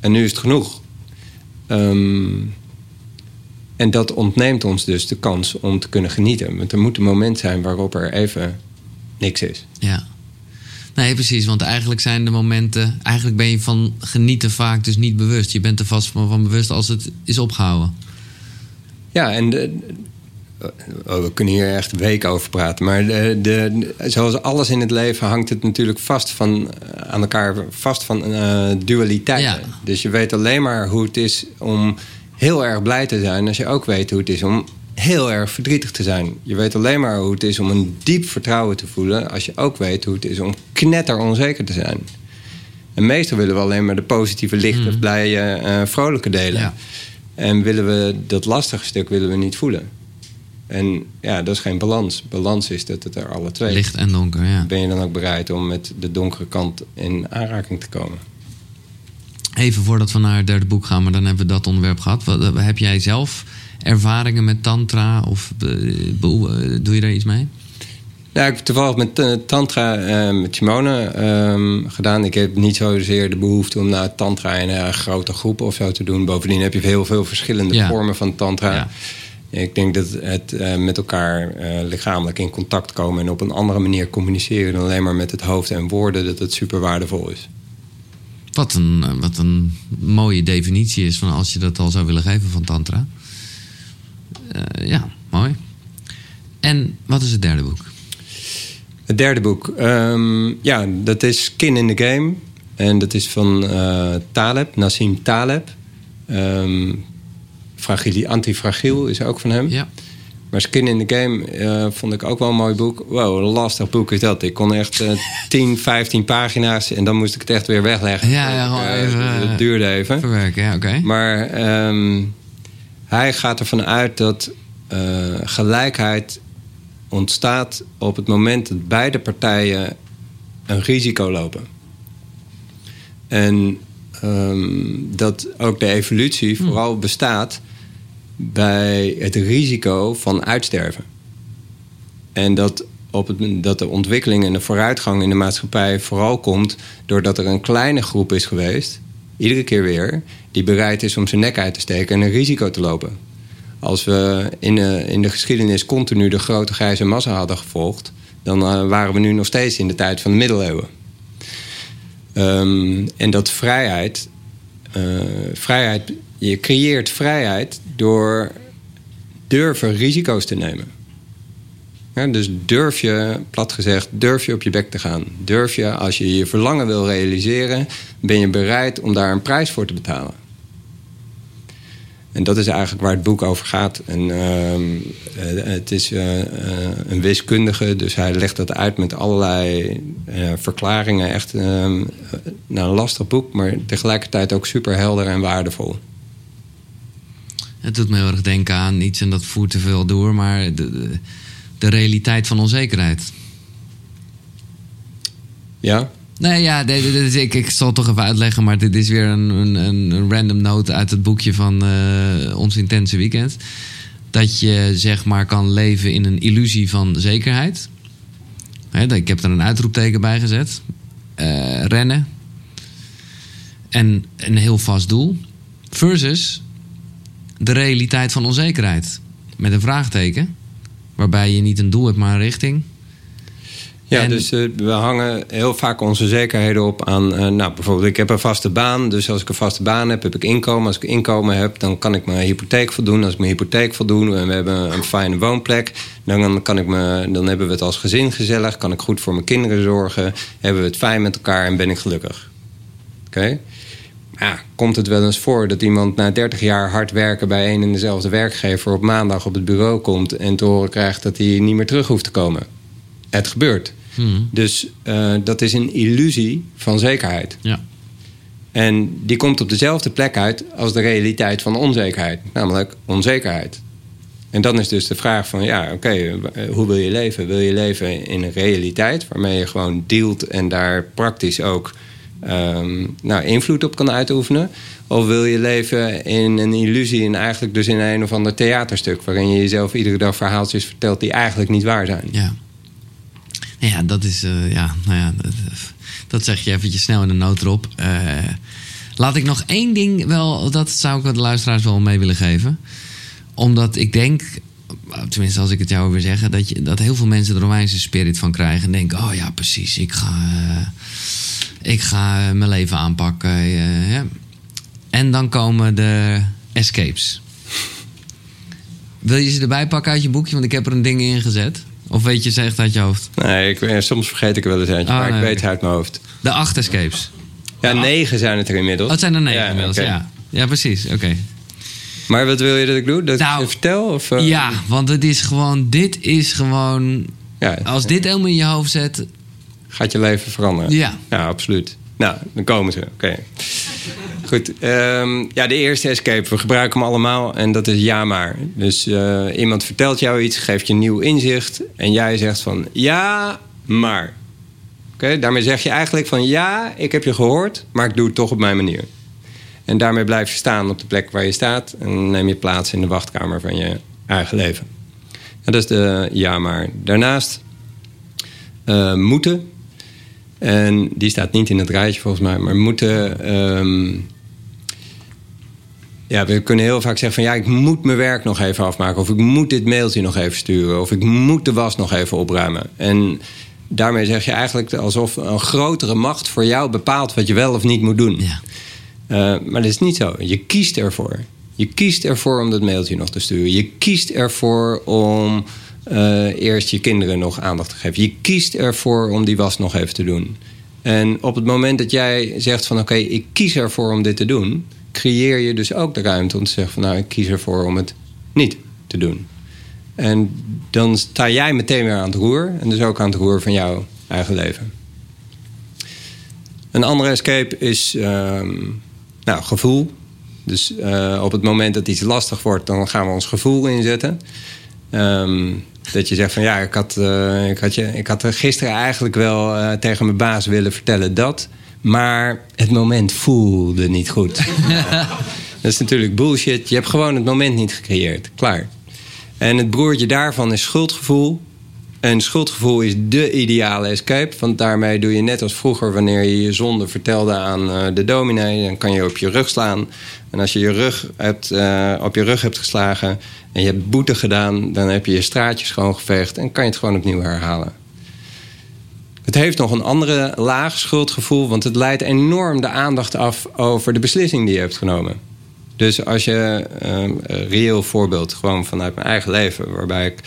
S2: en nu is het genoeg. Ehm, en dat ontneemt ons dus de kans om te kunnen genieten. Want er moet een moment zijn waarop er even niks is.
S1: Ja. Nee, precies. Want eigenlijk zijn de momenten. Eigenlijk ben je van genieten vaak dus niet bewust. Je bent er vast van, van bewust als het is opgehouden.
S2: Ja, en de, oh, we kunnen hier echt weken over praten. Maar de, de, zoals alles in het leven hangt het natuurlijk vast van, eh, aan elkaar vast van eh, dualiteiten.
S1: Ja.
S2: Dus je weet alleen maar hoe het is om heel erg blij te zijn... als je ook weet hoe het is om heel erg verdrietig te zijn. Je weet alleen maar hoe het is om een diep vertrouwen te voelen... als je ook weet hoe het is om knetter onzeker te zijn. En meestal willen we alleen maar de positieve, lichte, blije, eh, vrolijke delen.
S1: Ja.
S2: En willen we dat lastige stuk willen we niet voelen. En ja, dat is geen balans. Balans is dat het er alle twee.
S1: Licht en donker, ja.
S2: Ben je dan ook bereid om met de donkere kant in aanraking te komen?
S1: Even voordat we naar het derde boek gaan, maar dan hebben we dat onderwerp gehad. Wat, eh, heb jij zelf ervaringen met tantra of eh, doe je daar iets mee?
S2: Ja, ik heb toevallig met eh, tantra eh, met Simone ehm, gedaan. Ik heb niet zozeer de behoefte om naar tantra in een grote groep of zo te doen. Bovendien heb je heel veel verschillende
S1: Ja.
S2: vormen van tantra.
S1: Ja.
S2: Ik denk dat het met elkaar lichamelijk in contact komen en op een andere manier communiceren dan alleen maar met het hoofd en woorden, dat het super waardevol is.
S1: Wat een, wat een mooie definitie is van als je dat al zou willen geven van Tantra. Eh, ja, mooi. En wat is het derde boek?
S2: Het derde boek, ehm, ja, dat is Skin in the Game. En dat is van eh, Taleb, Nassim Taleb. Ehm Fragili- Antifragiel is ook van hem.
S1: Ja.
S2: Maar Skin in the Game eh, vond ik ook wel een mooi boek. Wow, een lastig boek is dat. Ik kon echt eh 10, 15 pagina's en dan moest ik het echt weer wegleggen.
S1: Ja, ja, gewoon even,
S2: Het duurde even.
S1: Verwerken, ja, oké.
S2: Maar ehm, hij gaat ervan uit dat eh, gelijkheid ontstaat op het moment dat beide partijen een risico lopen. En ehm, dat ook de evolutie vooral bestaat bij het risico van uitsterven. En dat, op het, dat de ontwikkeling en de vooruitgang in de maatschappij vooral komt doordat er een kleine groep is geweest, iedere keer weer, die bereid is om zijn nek uit te steken en een risico te lopen. Als we in de, in de geschiedenis continu de grote grijze massa hadden gevolgd, dan eh, waren we nu nog steeds in de tijd van de middeleeuwen. Ehm, en dat vrijheid, eh, vrijheid, je creëert vrijheid door durven risico's te nemen. Dus durf je, plat gezegd, durf je op je bek te gaan. Durf je, als je je verlangen wil realiseren, ben je bereid om daar een prijs voor te betalen. En dat is eigenlijk waar het boek over gaat. En ehm, eh, het is eh, eh, een wiskundige, dus hij legt dat uit met allerlei verklaringen. Echt ehm, eh, nou, een lastig boek, maar tegelijkertijd ook super helder en waardevol.
S1: Het doet me heel erg denken aan iets en dat voert te veel door, maar de, de realiteit van onzekerheid.
S2: Ja?
S1: Nee, ja, dit is- ik, ik zal het toch even uitleggen, maar dit is weer een, een, een random note uit het boekje van eh, Ons Intense Weekend. Dat je zeg maar kan leven in een illusie van zekerheid. Hè, ik heb er een uitroepteken bij gezet. Eh, rennen. En een heel vast doel. Versus de realiteit van onzekerheid. Met een vraagteken. Waarbij je niet een doel hebt, maar een richting.
S2: Ja,
S1: En-
S2: dus eh, we hangen heel vaak onze zekerheden op aan... eh, nou, bijvoorbeeld, ik heb een vaste baan. Dus als ik een vaste baan heb, heb ik inkomen. Als ik inkomen heb, dan kan ik mijn hypotheek voldoen. Als ik mijn hypotheek voldoen en we hebben een fijne woonplek... dan, kan ik me, dan hebben we het als gezin gezellig. Kan ik goed voor mijn kinderen zorgen. Hebben we het fijn met elkaar en ben ik gelukkig. Oké? Ja, komt het wel eens voor dat iemand na 30 jaar hard werken... bij een en dezelfde werkgever op maandag op het bureau komt... en te horen krijgt dat hij niet meer terug hoeft te komen? Het gebeurt.
S1: Hmm.
S2: Dus eh, dat is een illusie van zekerheid.
S1: Ja.
S2: En die komt op dezelfde plek uit als de realiteit van onzekerheid, namelijk onzekerheid. En dan is dus de vraag van, ja, oké, eh, hoe wil je leven? Wil je leven in een realiteit waarmee je gewoon dealt en daar praktisch ook ehm, nou, invloed op kan uitoefenen? Of wil je leven in een illusie en eigenlijk dus in een of ander theaterstuk... waarin je jezelf iedere dag verhaaltjes vertelt die eigenlijk niet waar zijn?
S1: Ja. Ja, dat is, eh, ja, nou ja, dat, zeg je eventjes snel in de noodrop. Eh laat ik nog één ding wel, dat zou ik de luisteraars wel mee willen geven. Omdat ik denk, tenminste als ik het jou weer zeggen, dat, je, dat heel veel mensen de Romeinse spirit van krijgen. En denken, oh ja, precies, ik ga, eh, ik ga mijn leven aanpakken. eh, ja. En dan komen de escapes. Wil je ze erbij pakken uit je boekje? Want ik heb er een ding in gezet. Of weet je ze echt uit je hoofd?
S2: Nee, ik, eh, soms vergeet ik er wel eens eentje,
S1: Ah,
S2: maar
S1: nee,
S2: ik weet het uit mijn hoofd.
S1: De acht escapes.
S2: Ja, negen zijn het er inmiddels.
S1: Oh, het zijn er negen
S2: Ja,
S1: inmiddels, ja. Ja, precies, oké.
S2: Maar wat wil je dat ik doe? Dat
S1: Nou,
S2: ik je vertel? Of, eh,
S1: Ja, want het is gewoon, dit is gewoon...
S2: ja,
S1: Als dit helemaal in je hoofd zet...
S2: gaat je leven veranderen.
S1: Ja.
S2: Ja, absoluut. Nou, dan komen ze. Oké. Goed. ehm, ja, de eerste escape. We gebruiken hem allemaal en dat is ja maar. Dus eh, iemand vertelt jou iets, geeft je nieuw inzicht... en jij zegt van ja, maar. Oké, daarmee zeg je eigenlijk van ja, ik heb je gehoord... maar ik doe het toch op mijn manier. En daarmee blijf je staan op de plek waar je staat... en neem je plaats in de wachtkamer van je eigen leven. En dat is de ja maar. Daarnaast eh, moeten... En die staat niet in het rijtje volgens mij. Maar moeten. ehm, ja, we kunnen heel vaak zeggen van ja, ik moet mijn werk nog even afmaken. Of ik moet dit mailtje nog even sturen. Of ik moet de was nog even opruimen. En daarmee zeg je eigenlijk alsof een grotere macht voor jou bepaalt wat je wel of niet moet doen.
S1: Ja.
S2: Eh, maar dat is niet zo. Je kiest ervoor. Je kiest ervoor om dat mailtje nog te sturen. Je kiest ervoor om eh, eerst je kinderen nog aandacht te geven. Je kiest ervoor om die was nog even te doen. En op het moment dat jij zegt van oké, ik kies ervoor om dit te doen, creëer je dus ook de ruimte om te zeggen van nou, ik kies ervoor om het niet te doen. En dan sta jij meteen weer aan het roer en dus ook aan het roer van jouw eigen leven. Een andere escape is ehm, nou, gevoel. Dus eh, op het moment dat iets lastig wordt, dan gaan we ons gevoel inzetten. Ehm, dat je zegt van ja, ik had, eh, ik had, je, ik had gisteren eigenlijk wel eh, tegen mijn baas willen vertellen dat. Maar het moment voelde niet goed. dat is natuurlijk bullshit. Je hebt gewoon het moment niet gecreëerd. Klaar. En het broertje daarvan is schuldgevoel. En schuldgevoel is de ideale escape. Want daarmee doe je net als vroeger wanneer je je zonde vertelde aan eh, de dominee. Dan kan je op je rug slaan. En als je, je rug hebt, eh, op je rug hebt geslagen en je hebt boete gedaan... dan heb je je straatje schoongeveegd en kan je het gewoon opnieuw herhalen. Het heeft nog een andere laag schuldgevoel... want het leidt enorm de aandacht af over de beslissing die je hebt genomen. Dus als je, eh, een reëel voorbeeld, gewoon vanuit mijn eigen leven... waarbij ik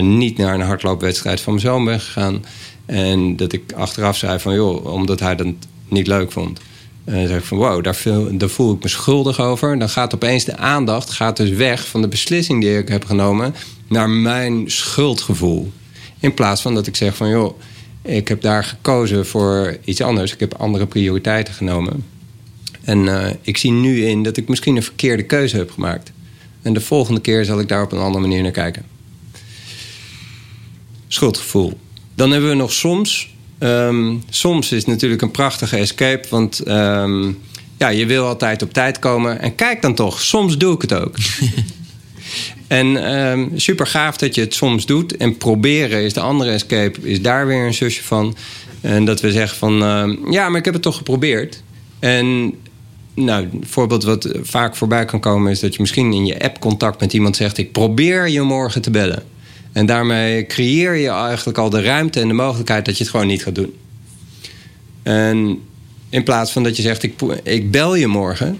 S2: niet naar een hardloopwedstrijd van mijn zoon ben gegaan... en dat ik achteraf zei van, joh, omdat hij dat niet leuk vond... En dan zeg ik van wow, daar, voel, ik me schuldig over. Dan gaat opeens de aandacht gaat dus weg van de beslissing die ik heb genomen naar mijn schuldgevoel. In plaats van dat ik zeg van joh, ik heb daar gekozen voor iets anders. Ik heb andere prioriteiten genomen. En uh, ik zie nu in dat ik misschien een verkeerde keuze heb gemaakt. En de volgende keer zal ik daar op een andere manier naar kijken. Schuldgevoel. Dan hebben we nog soms Um, soms is het natuurlijk een prachtige escape, want um, ja, je wil altijd op tijd komen. En kijk dan toch, soms doe ik het ook. en um, super gaaf dat je het soms doet. En proberen is de andere escape, is daar weer een zusje van. En dat we zeggen van, ja, maar ik heb het toch geprobeerd. En nou, een voorbeeld wat vaak voorbij kan komen is dat je misschien in je app contact met iemand zegt: Ik probeer je morgen te bellen. En daarmee creëer je eigenlijk al de ruimte en de mogelijkheid dat je het gewoon niet gaat doen. En in plaats van dat je zegt: Ik, ik bel je morgen.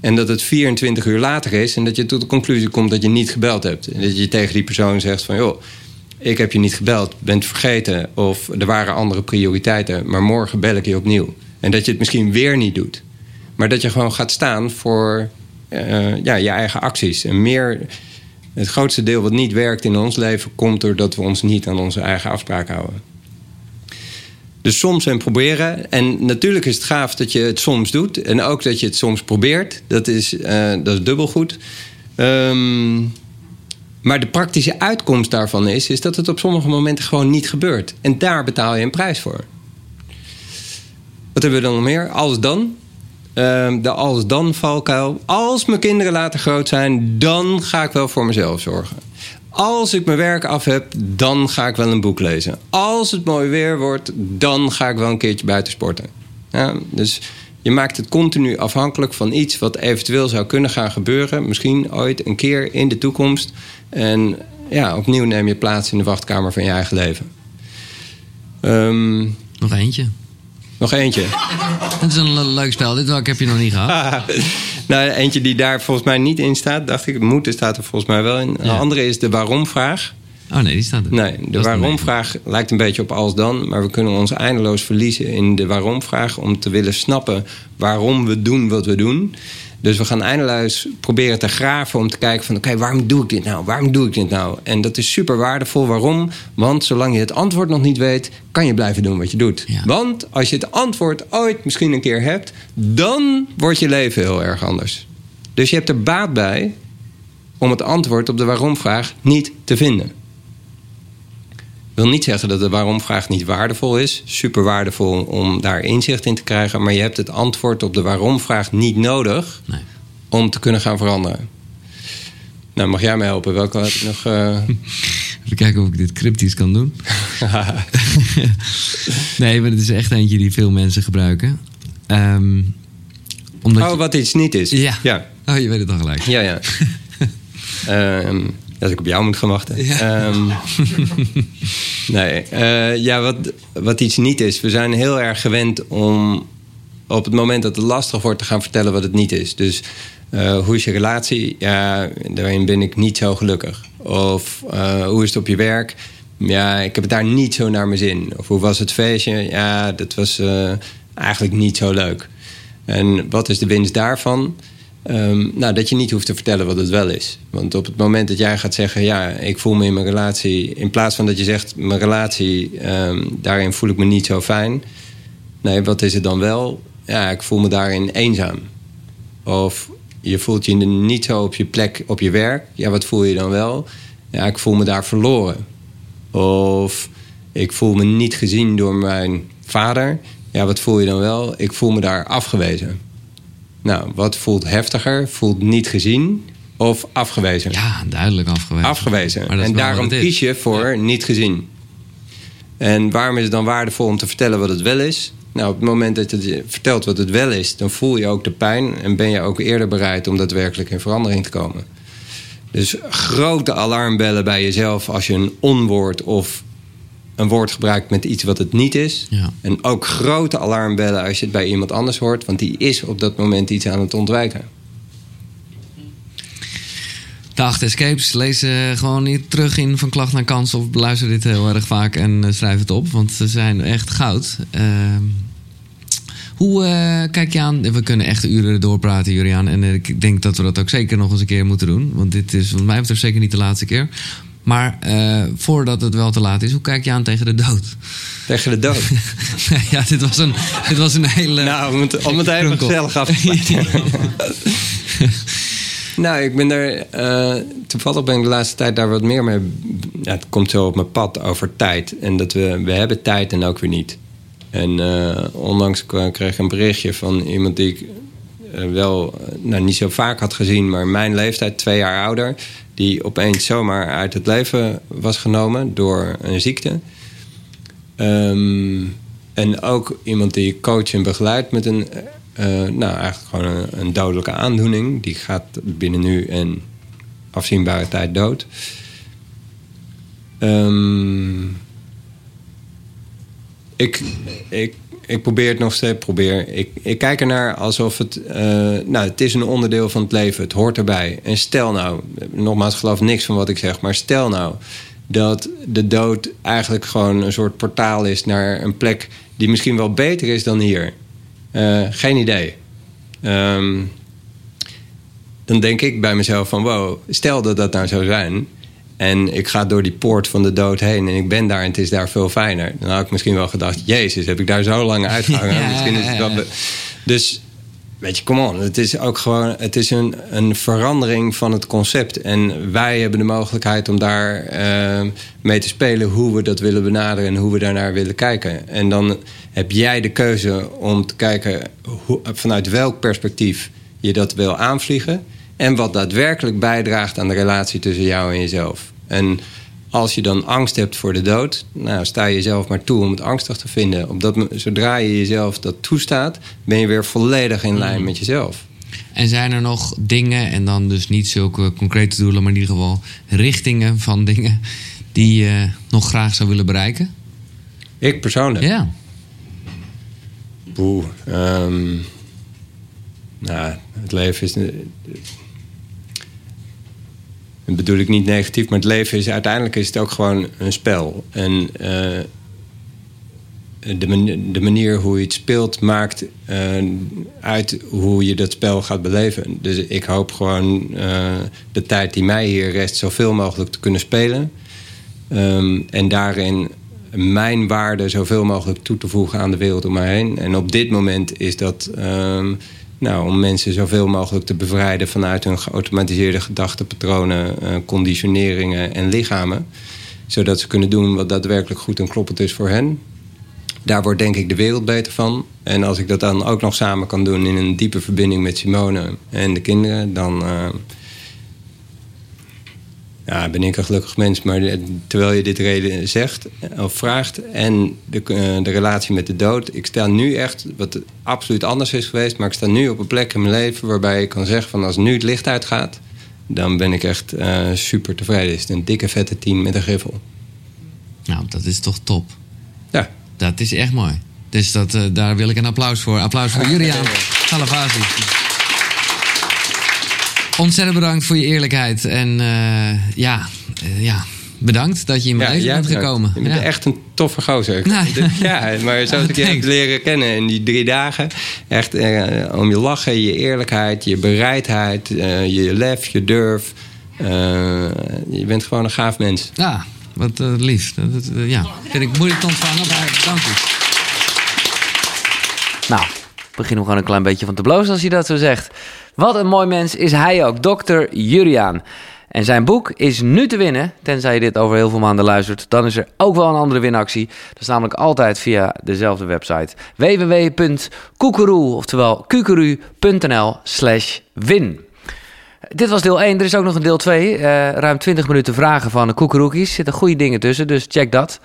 S2: En dat het 24 uur later is. En dat je tot de conclusie komt dat je niet gebeld hebt. En dat je tegen die persoon zegt: van joh, ik heb je niet gebeld, bent vergeten. Of er waren andere prioriteiten. Maar morgen bel ik je opnieuw. En dat je het misschien weer niet doet. Maar dat je gewoon gaat staan voor uh, ja, je eigen acties. En meer. Het grootste deel wat niet werkt in ons leven komt doordat we ons niet aan onze eigen afspraken houden. Dus soms en proberen. En natuurlijk is het gaaf dat je het soms doet. En ook dat je het soms probeert. Dat is, uh, dat is dubbel goed. Um, maar de praktische uitkomst daarvan is, is dat het op sommige momenten gewoon niet gebeurt. En daar betaal je een prijs voor. Wat hebben we dan nog meer? Alles dan. Uh, de alles dan valkuil. Als mijn kinderen later groot zijn, dan ga ik wel voor mezelf zorgen. Als ik mijn werk af heb, dan ga ik wel een boek lezen. Als het mooi weer wordt, dan ga ik wel een keertje buiten sporten. Dus je maakt het continu afhankelijk van iets wat eventueel zou kunnen gaan gebeuren. Misschien ooit een keer in de toekomst. En ja, opnieuw neem je plaats in de wachtkamer van je eigen leven.
S1: Um, nog eentje.
S2: Nog eentje.
S1: Het is een leuk spel. Dit welk heb je nog niet gehad?
S2: nou, eentje die daar volgens mij niet in staat, dacht ik. Moeten staat er volgens mij wel in. Een andere is de waarom-vraag.
S1: Oh nee, die staat er.
S2: Nee, de waarom-vraag lijkt een beetje op als dan. Maar we kunnen ons eindeloos verliezen in de waarom-vraag. Om te willen snappen waarom we doen wat we doen. Dus we gaan eindeloos proberen te graven om te kijken van... oké, waarom doe ik dit nou? Waarom doe ik dit nou? En dat is super waardevol. Waarom? Want zolang je het antwoord nog niet weet... kan je blijven doen wat je doet. Want als je het antwoord ooit misschien een keer hebt... dan wordt je leven heel erg anders. Dus je hebt er baat bij om het antwoord op de waarom-vraag niet te vinden wil niet zeggen dat de waarom-vraag niet waardevol is. Super waardevol om daar inzicht in te krijgen. Maar je hebt het antwoord op de waarom-vraag niet nodig nee. om te kunnen gaan veranderen. Nou, mag jij mij helpen? Welke had ik nog. Uh...
S1: Even kijken of ik dit cryptisch kan doen. nee, maar het is echt eentje die veel mensen gebruiken. Um,
S2: omdat oh, wat iets niet is.
S1: Ja. ja. Oh, je weet het al gelijk.
S2: Ja, ja. um, Dat ik op jou moet gaan wachten. Ehm, nee, uh, ja, wat, wat iets niet is. We zijn heel erg gewend om op het moment dat het lastig wordt te gaan vertellen wat het niet is. Dus uh, hoe is je relatie? Ja, daarin ben ik niet zo gelukkig. Of uh, hoe is het op je werk? Ja, ik heb het daar niet zo naar mijn zin. Of hoe was het feestje? Ja, dat was eigenlijk niet zo leuk. En wat is de winst daarvan? Um, nou, dat je niet hoeft te vertellen wat het wel is. Want op het moment dat jij gaat zeggen: Ja, ik voel me in mijn relatie. In plaats van dat je zegt: Mijn relatie, um, daarin voel ik me niet zo fijn. Nee, wat is het dan wel? Ja, ik voel me daarin eenzaam. Of je voelt je niet zo op je plek op je werk. Ja, wat voel je dan wel? Ja, ik voel me daar verloren. Of ik voel me niet gezien door mijn vader. Ja, wat voel je dan wel? Ik voel me daar afgewezen. Nou, wat voelt heftiger? Voelt niet gezien of afgewezen?
S1: Ja, duidelijk afgewezen.
S2: Afgewezen. En daarom kies je voor niet gezien. En waarom is het dan waardevol om te vertellen wat het wel is? Nou, op het moment dat je vertelt wat het wel is, dan voel je ook de pijn en ben je ook eerder bereid om daadwerkelijk in verandering te komen. Dus grote alarmbellen bij jezelf als je een onwoord of een woord gebruikt met iets wat het niet is. Ja. En ook grote alarmbellen als je het bij iemand anders hoort, want die is op dat moment iets aan het ontwijken.
S1: De acht escapes. Lees uh, gewoon niet terug in Van Klacht naar Kans of beluister dit heel erg vaak en uh, schrijf het op, want ze zijn echt goud. Uh, hoe uh, kijk je aan? We kunnen echt uren doorpraten, Juriaan. En ik denk dat we dat ook zeker nog eens een keer moeten doen. Want dit is, wat mij betreft, zeker niet de laatste keer. Maar uh, voordat het wel te laat is, hoe kijk je aan tegen de dood?
S2: Tegen de dood?
S1: ja, dit was een, dit was een hele.
S2: Nou, om het, om het even gezellig af te Nou, ik ben er. Uh, toevallig ben ik de laatste tijd daar wat meer mee. Ja, het komt zo op mijn pad over tijd. En dat we, we hebben tijd en ook weer niet. En uh, onlangs kreeg ik een berichtje van iemand die ik wel nou, niet zo vaak had gezien, maar mijn leeftijd, twee jaar ouder die opeens zomaar uit het leven was genomen door een ziekte. Um, en ook iemand die coach en begeleidt met een, uh, nou eigenlijk gewoon een, dodelijke aandoening. Die gaat binnen nu en afzienbare tijd dood. Um, ik, ik ik probeer het nog steeds. Ik, ik kijk ernaar alsof het. Uh, nou, het is een onderdeel van het leven. Het hoort erbij. En stel nou, nogmaals, geloof niks van wat ik zeg, maar stel nou dat de dood eigenlijk gewoon een soort portaal is naar een plek die misschien wel beter is dan hier. Uh, geen idee. Um, dan denk ik bij mezelf van wow, stel dat dat nou zou zijn. En ik ga door die poort van de dood heen en ik ben daar en het is daar veel fijner. Dan had ik misschien wel gedacht, jezus, heb ik daar zo lang uitgehangen?
S1: Ja,
S2: misschien is het wel... Dus Weet je, come on. Het is ook gewoon het is een, een verandering van het concept. En wij hebben de mogelijkheid om daar eh, mee te spelen hoe we dat willen benaderen en hoe we daarnaar willen kijken. En dan heb jij de keuze om te kijken hoe, vanuit welk perspectief je dat wil aanvliegen. En wat daadwerkelijk bijdraagt aan de relatie tussen jou en jezelf. En als je dan angst hebt voor de dood, nou, sta je jezelf maar toe om het angstig te vinden. Op dat, zodra je jezelf dat toestaat, ben je weer volledig in lijn met jezelf.
S1: En zijn er nog dingen, en dan dus niet zulke concrete doelen, maar in ieder geval richtingen van dingen die je nog graag zou willen bereiken?
S2: Ik persoonlijk?
S1: Ja.
S2: Boe. ehm, nou, het leven is. Dat bedoel ik niet negatief, maar het leven is uiteindelijk is het ook gewoon een spel. En eh, de, de manier hoe je het speelt maakt eh, uit hoe je dat spel gaat beleven. Dus ik hoop gewoon eh, de tijd die mij hier rest zoveel mogelijk te kunnen spelen. Ehm, en daarin mijn waarde zoveel mogelijk toe te voegen aan de wereld om mij heen. En op dit moment is dat ehm, nou, om mensen zoveel mogelijk te bevrijden vanuit hun geautomatiseerde gedachtenpatronen, uh, conditioneringen en lichamen. Zodat ze kunnen doen wat daadwerkelijk goed en kloppend is voor hen. Daar wordt denk ik de wereld beter van. En als ik dat dan ook nog samen kan doen in een diepe verbinding met Simone en de kinderen, dan. Uh, ja, ben ik een gelukkig mens. Maar terwijl je dit reden zegt of vraagt... en de, uh, de relatie met de dood... ik sta nu echt, wat absoluut anders is geweest... maar ik sta nu op een plek in mijn leven... waarbij ik kan zeggen van als nu het licht uitgaat... dan ben ik echt uh, super tevreden. Het is een dikke vette team met een griffel.
S1: Nou, dat is toch top.
S2: Ja.
S1: Dat is echt mooi. Dus dat, uh, daar wil ik een applaus voor. Applaus voor Julian Galavasi. Ontzettend bedankt voor je eerlijkheid. En uh, ja, uh, ja, bedankt dat je in mijn ja, leven bent gekomen.
S2: Je bent
S1: ja.
S2: echt een toffe gozer.
S1: Nou,
S2: ja, maar zoals ik je heb leren kennen in die drie dagen... echt uh, om je lachen, je eerlijkheid, je bereidheid... je lef, je durf. je bent gewoon een gaaf mens.
S1: Ja, wat lief. Dat, dat, ja, vind ik moeilijk te ontvangen, maar dank u.
S3: Nou, begin we gewoon een klein beetje van te blozen als je dat zo zegt. Wat een mooi mens is hij ook, dokter Juriaan. En zijn boek is nu te winnen. Tenzij je dit over heel veel maanden luistert. Dan is er ook wel een andere winactie. Dat is namelijk altijd via dezelfde website. www.koekeroe, oftewel kukuru.nl slash win. Dit was deel 1. Er is ook nog een deel 2. Uh, ruim 20 minuten vragen van de koekeroekies. Er zitten goede dingen tussen, dus check dat.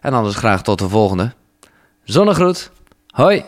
S3: En anders graag tot de volgende. Zonnegroet. Hoi.